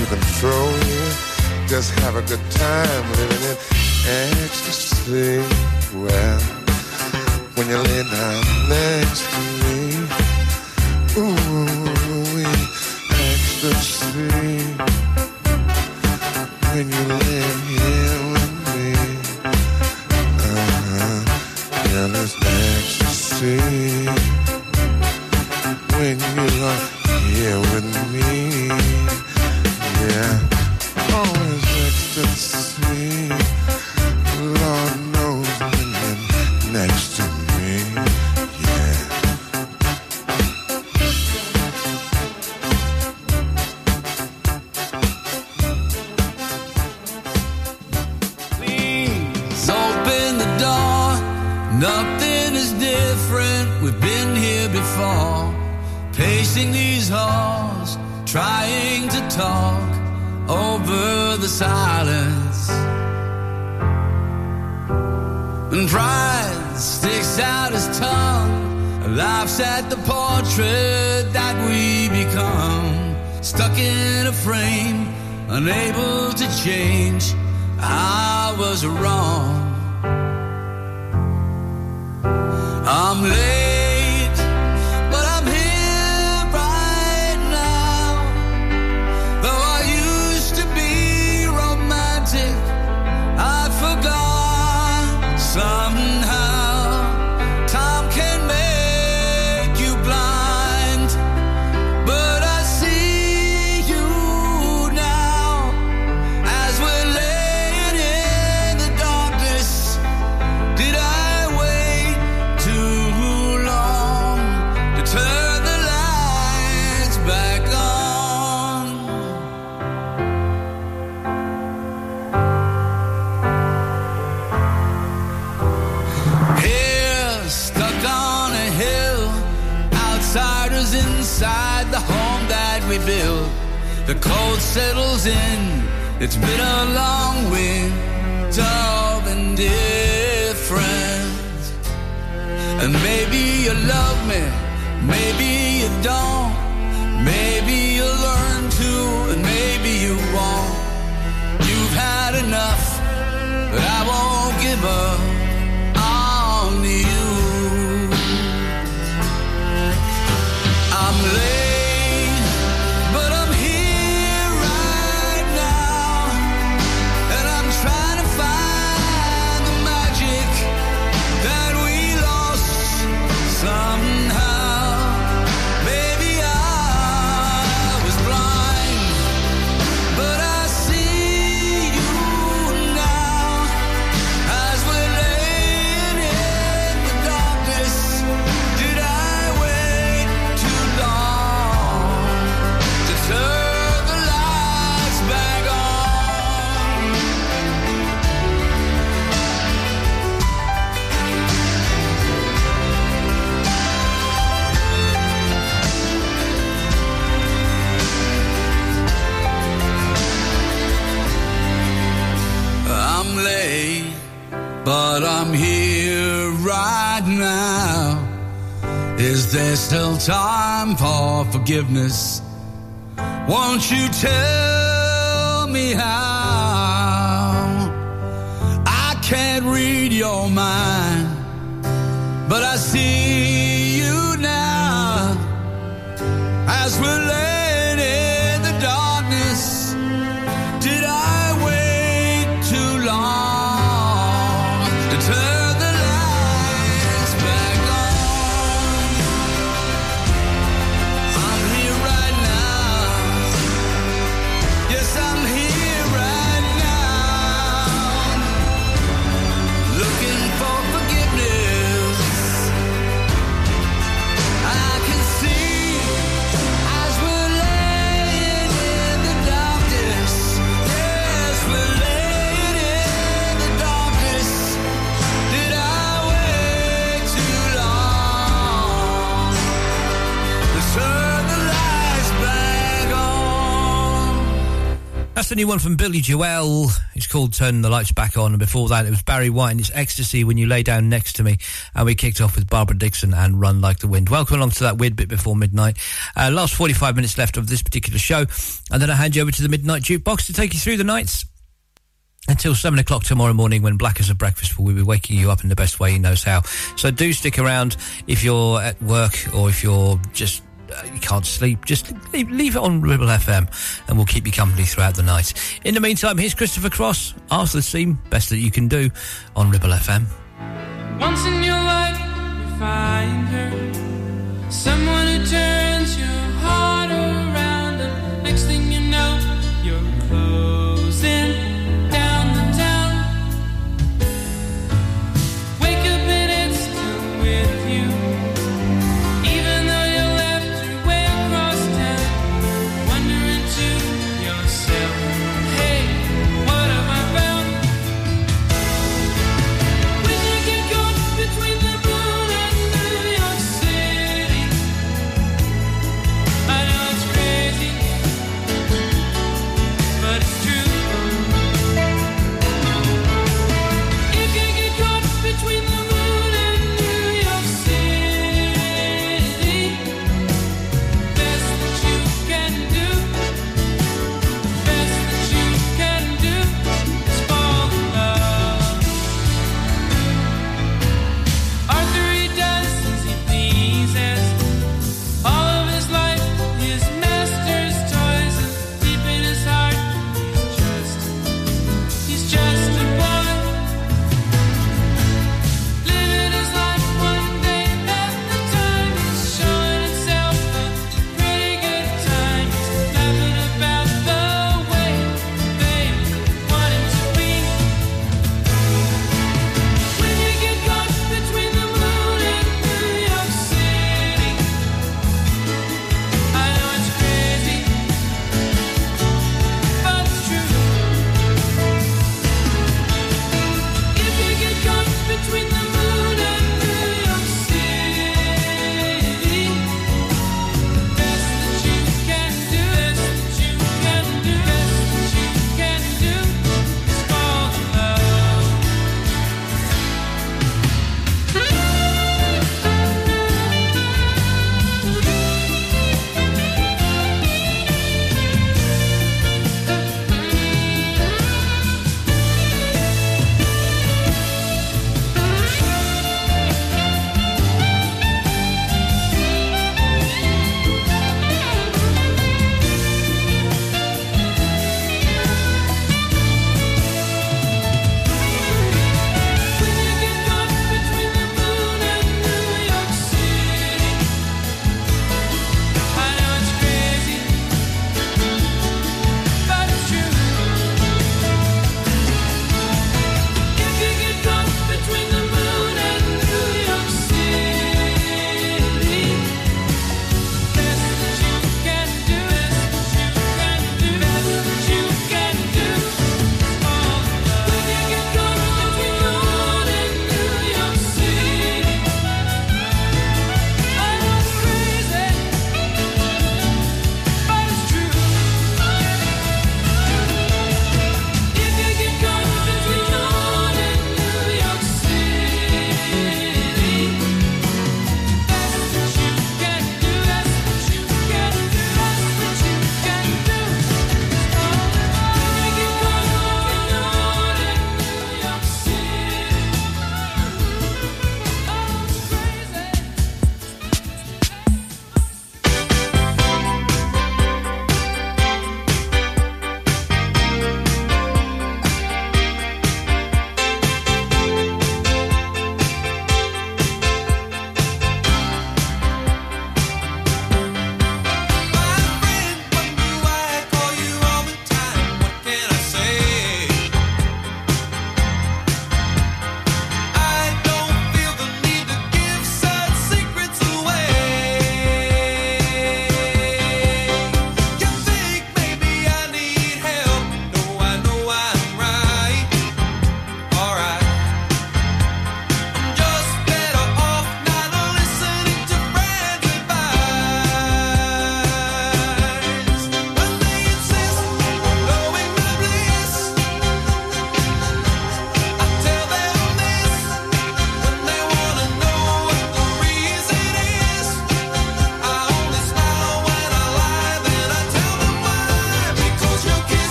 to control you. Just have a good time living in ecstasy. Well, when you lay down next to me, ooh, ecstasy. When you for Billy Joel. It's called Turn the Lights Back On. And before that, it was Barry White and it's Ecstasy When You Lay Down Next to Me. And we kicked off with Barbara Dickson and Run Like the Wind. Welcome along to that weird bit before midnight. Uh, last 45 minutes left of this particular show. And then I hand you over to the Midnight Jukebox to take you through the nights. Until seven o'clock tomorrow morning, when Black as a Breakfast We'll be waking you up in the best way he knows how. So do stick around if you're at work or if you're just can't sleep. Just leave, leave it on Ribble FM, and we'll keep you company throughout the night. In the meantime, here's Christopher Cross. Arthur's theme, best that you can do on Ribble FM. Once in your life, you find her. Someone who turns your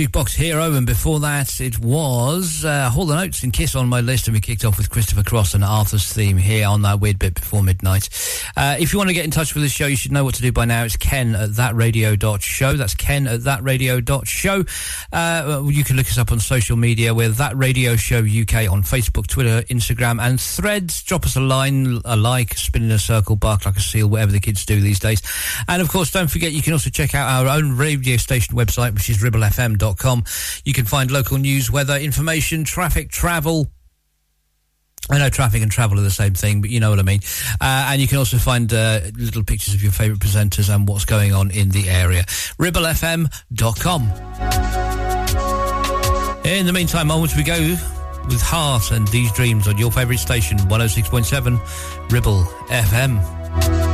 Jukebox Hero, and before that it was uh, Hall and Oates and Kiss on my list, and we kicked off with Christopher Cross and Arthur's theme here on that weird bit before midnight. Uh, if you want to get in touch with the show, you should know what to do by now. It's ken at thatradio.show. That's ken at thatradio.show. Uh, you can look us up on social media. We're That Radio Show UK on Facebook, Twitter, Instagram, and Threads. Drop us a line, a like, spin in a circle, bark like a seal, whatever the kids do these days. And of course, don't forget you can also check out our own radio station website, which is ribblefm.com. You can find local news, weather, information, traffic, travel. I know traffic and travel are the same thing, but you know what I mean. Uh, and you can also find uh, little pictures of your favourite presenters and what's going on in the area. ribblefm.com. In the meantime, onwards we go with Heart and These Dreams on your favourite station, 106.7 Ribble FM.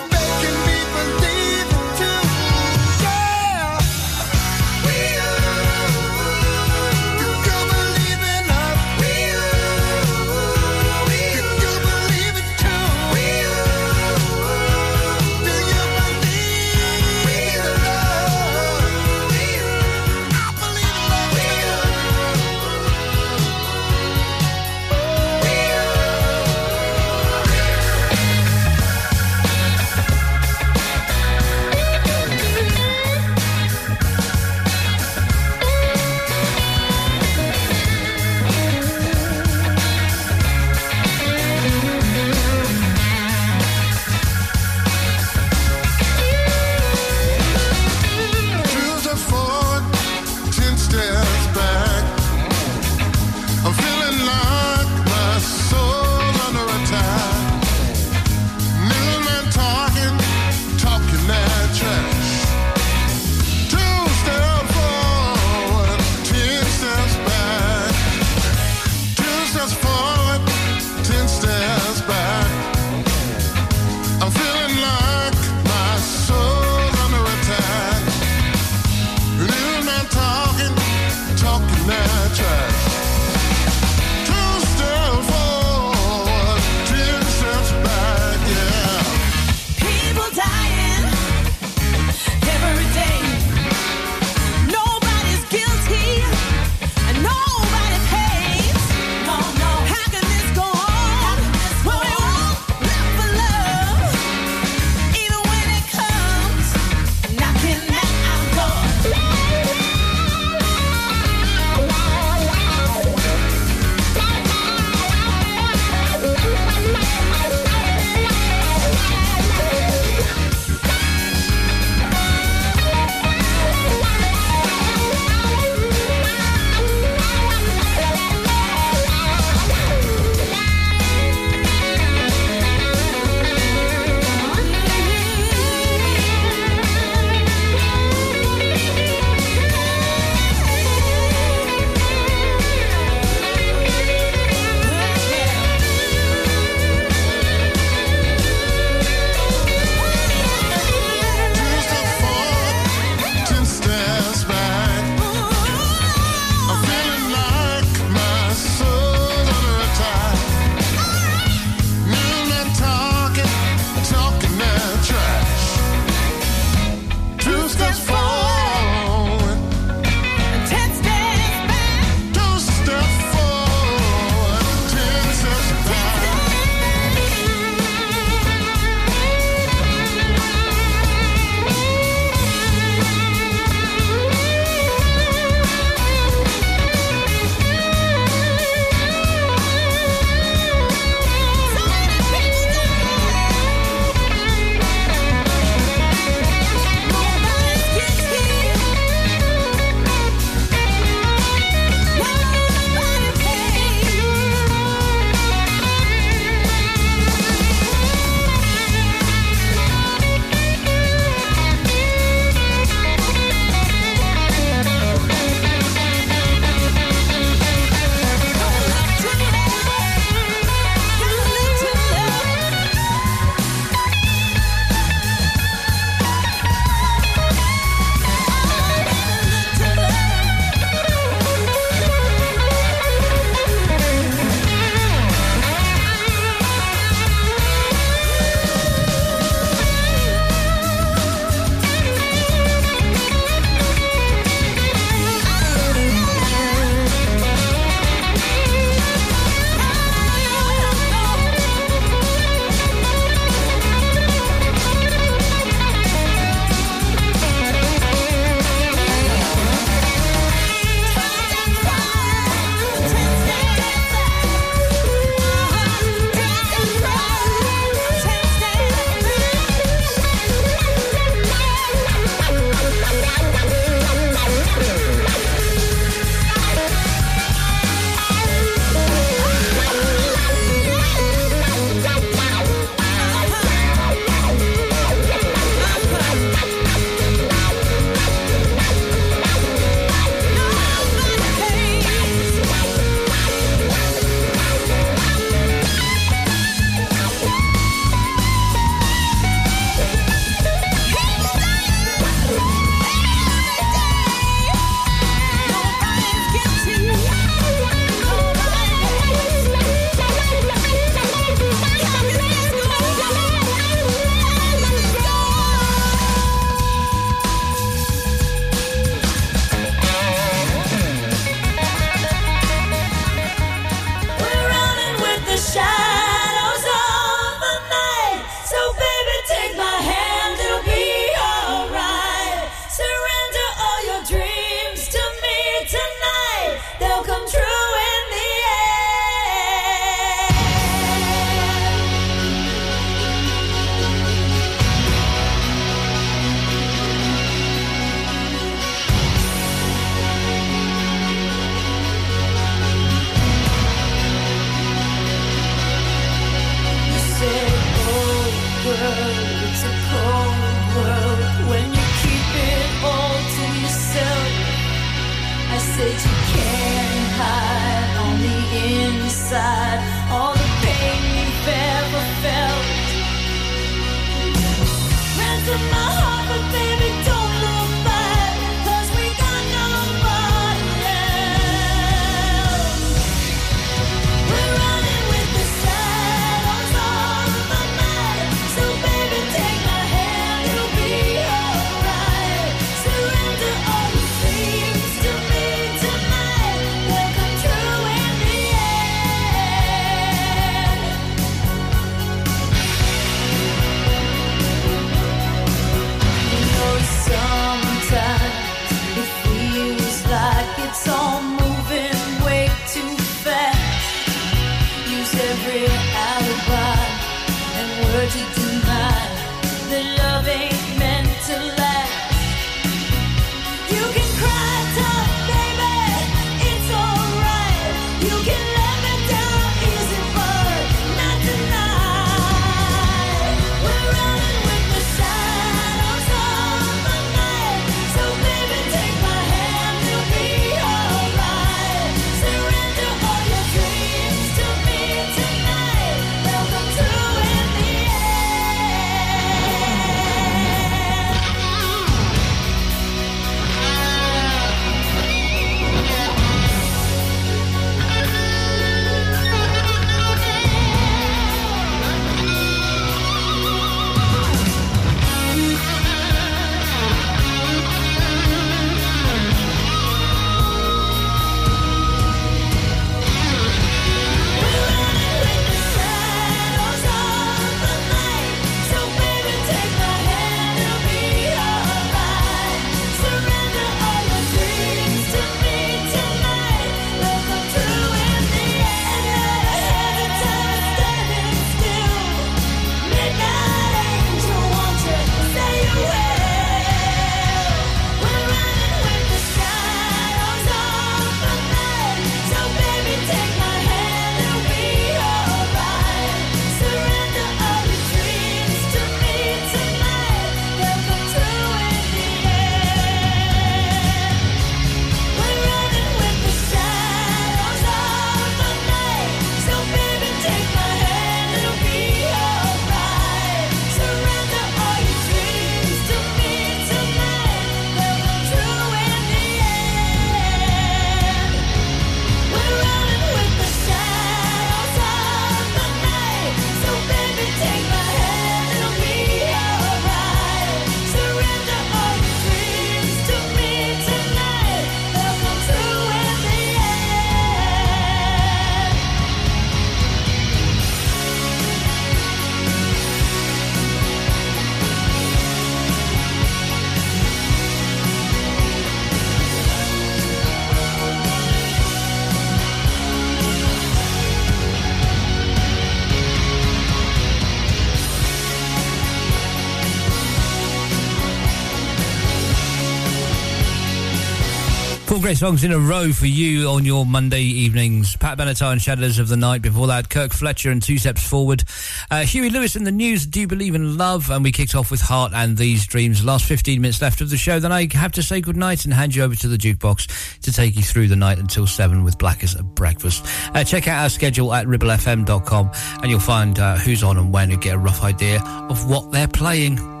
Great songs in a row for you on your Monday evenings. Pat Benatar and Shadows of the Night. Before that, Kirk Fletcher and Two Steps Forward. Uh, Huey Lewis and the News. Do you believe in love? And we kicked off with Heart and These Dreams. Last 15 minutes left of the show. Then I have to say goodnight and hand you over to the jukebox to take you through the night until 7 with Blackers at breakfast. Uh, check out our schedule at ribblefm.com and you'll find uh, who's on and when and get a rough idea of what they're playing.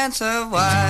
Answer why.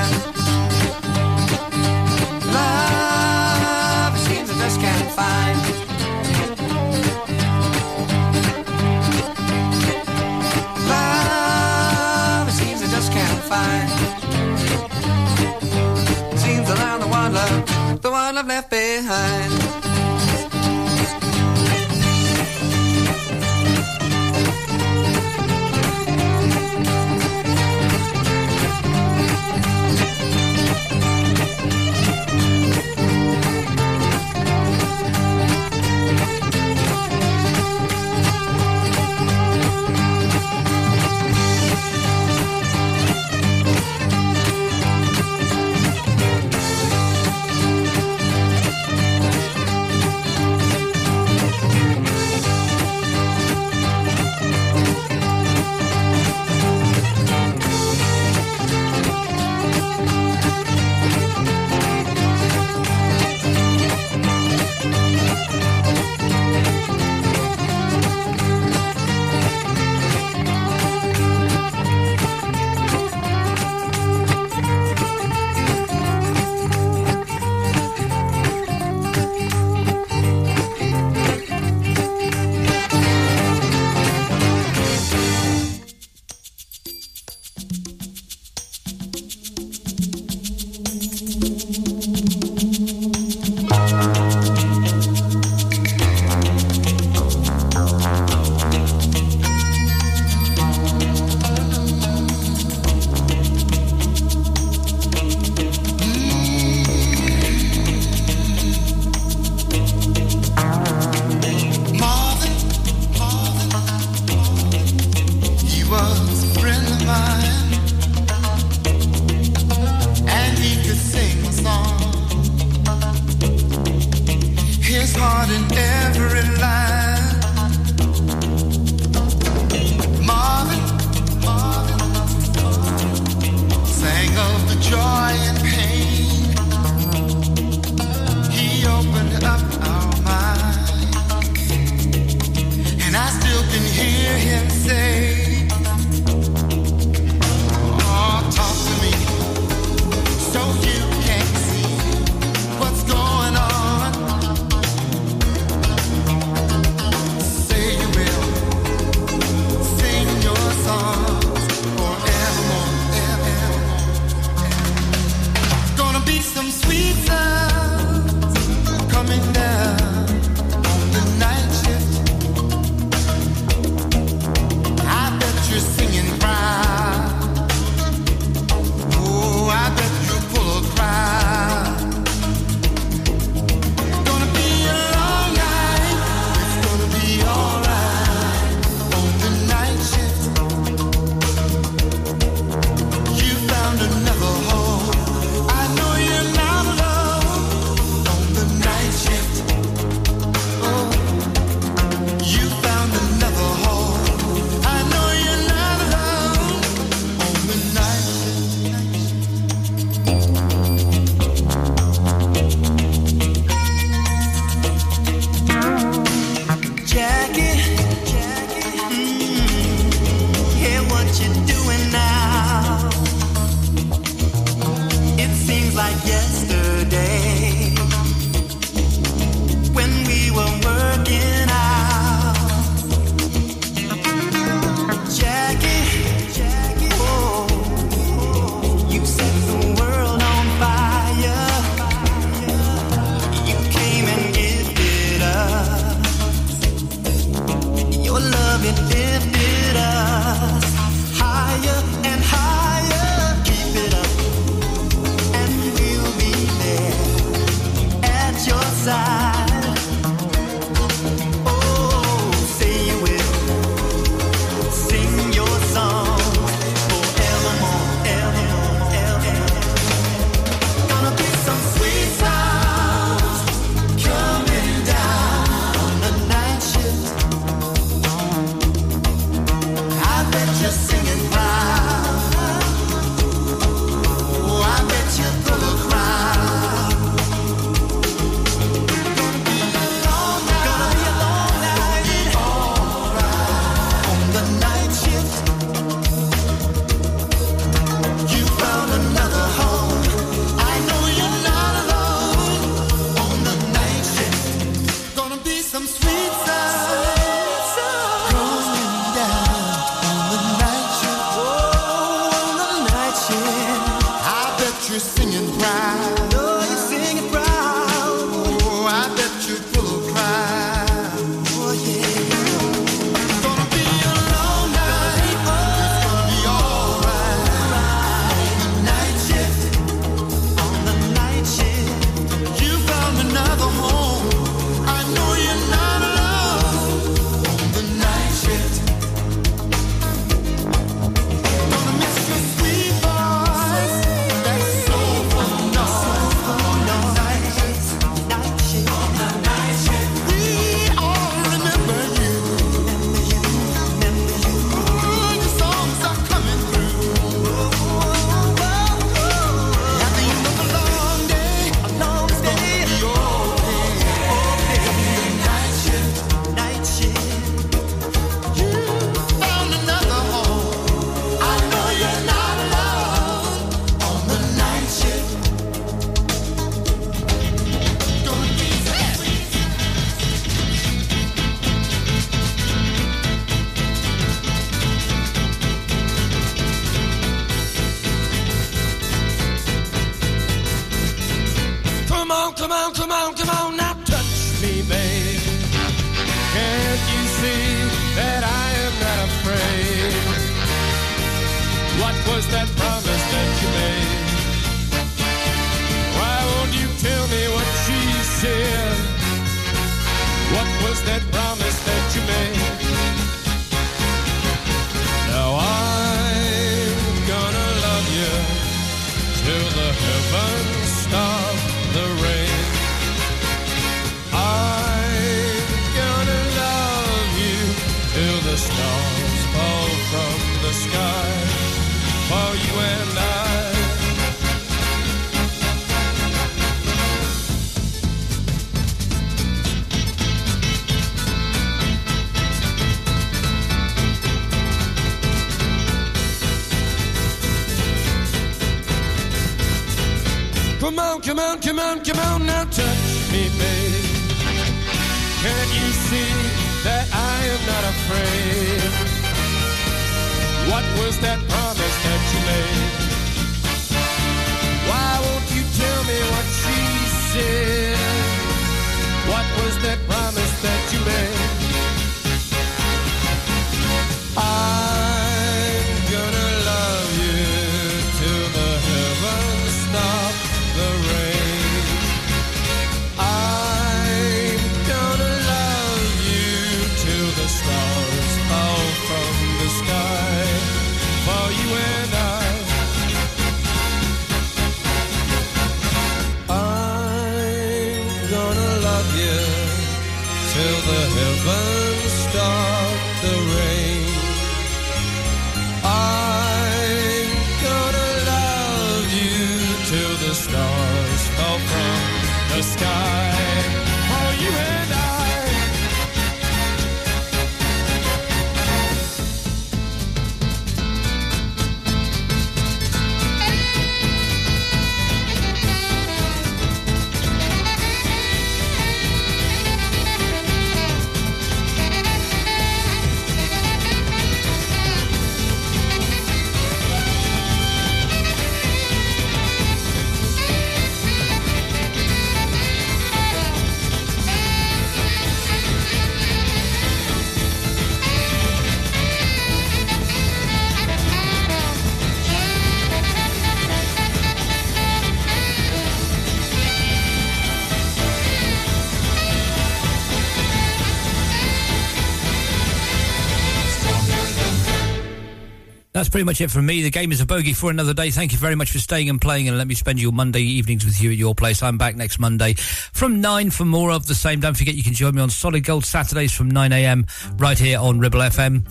Pretty much it from me. The game is a bogey for another day. Thank you very much for staying and playing and let me spend your Monday evenings with you at your place. I'm back next Monday from 9 for more of the same. Don't forget you can join me on Solid Gold Saturdays from 9am right here on Ribble FM.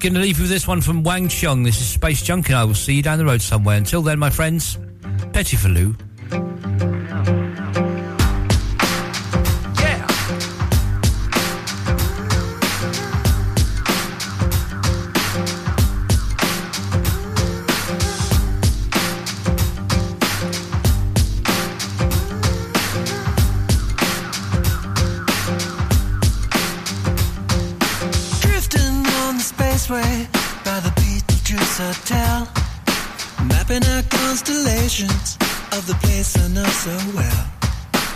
Gonna leave you with this one from Wang Chung. This is Space Junk and I will see you down the road somewhere. Until then, my friends, Petty for Lou. Constellations of the place I know so well.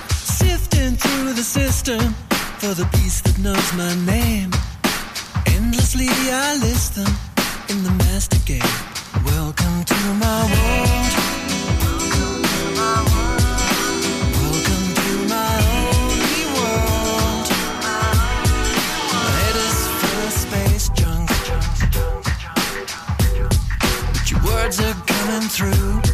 Sifting through the system for the beast that knows my name. Endlessly I list them in the master game. Welcome to my world. Welcome to my world. Words are coming through.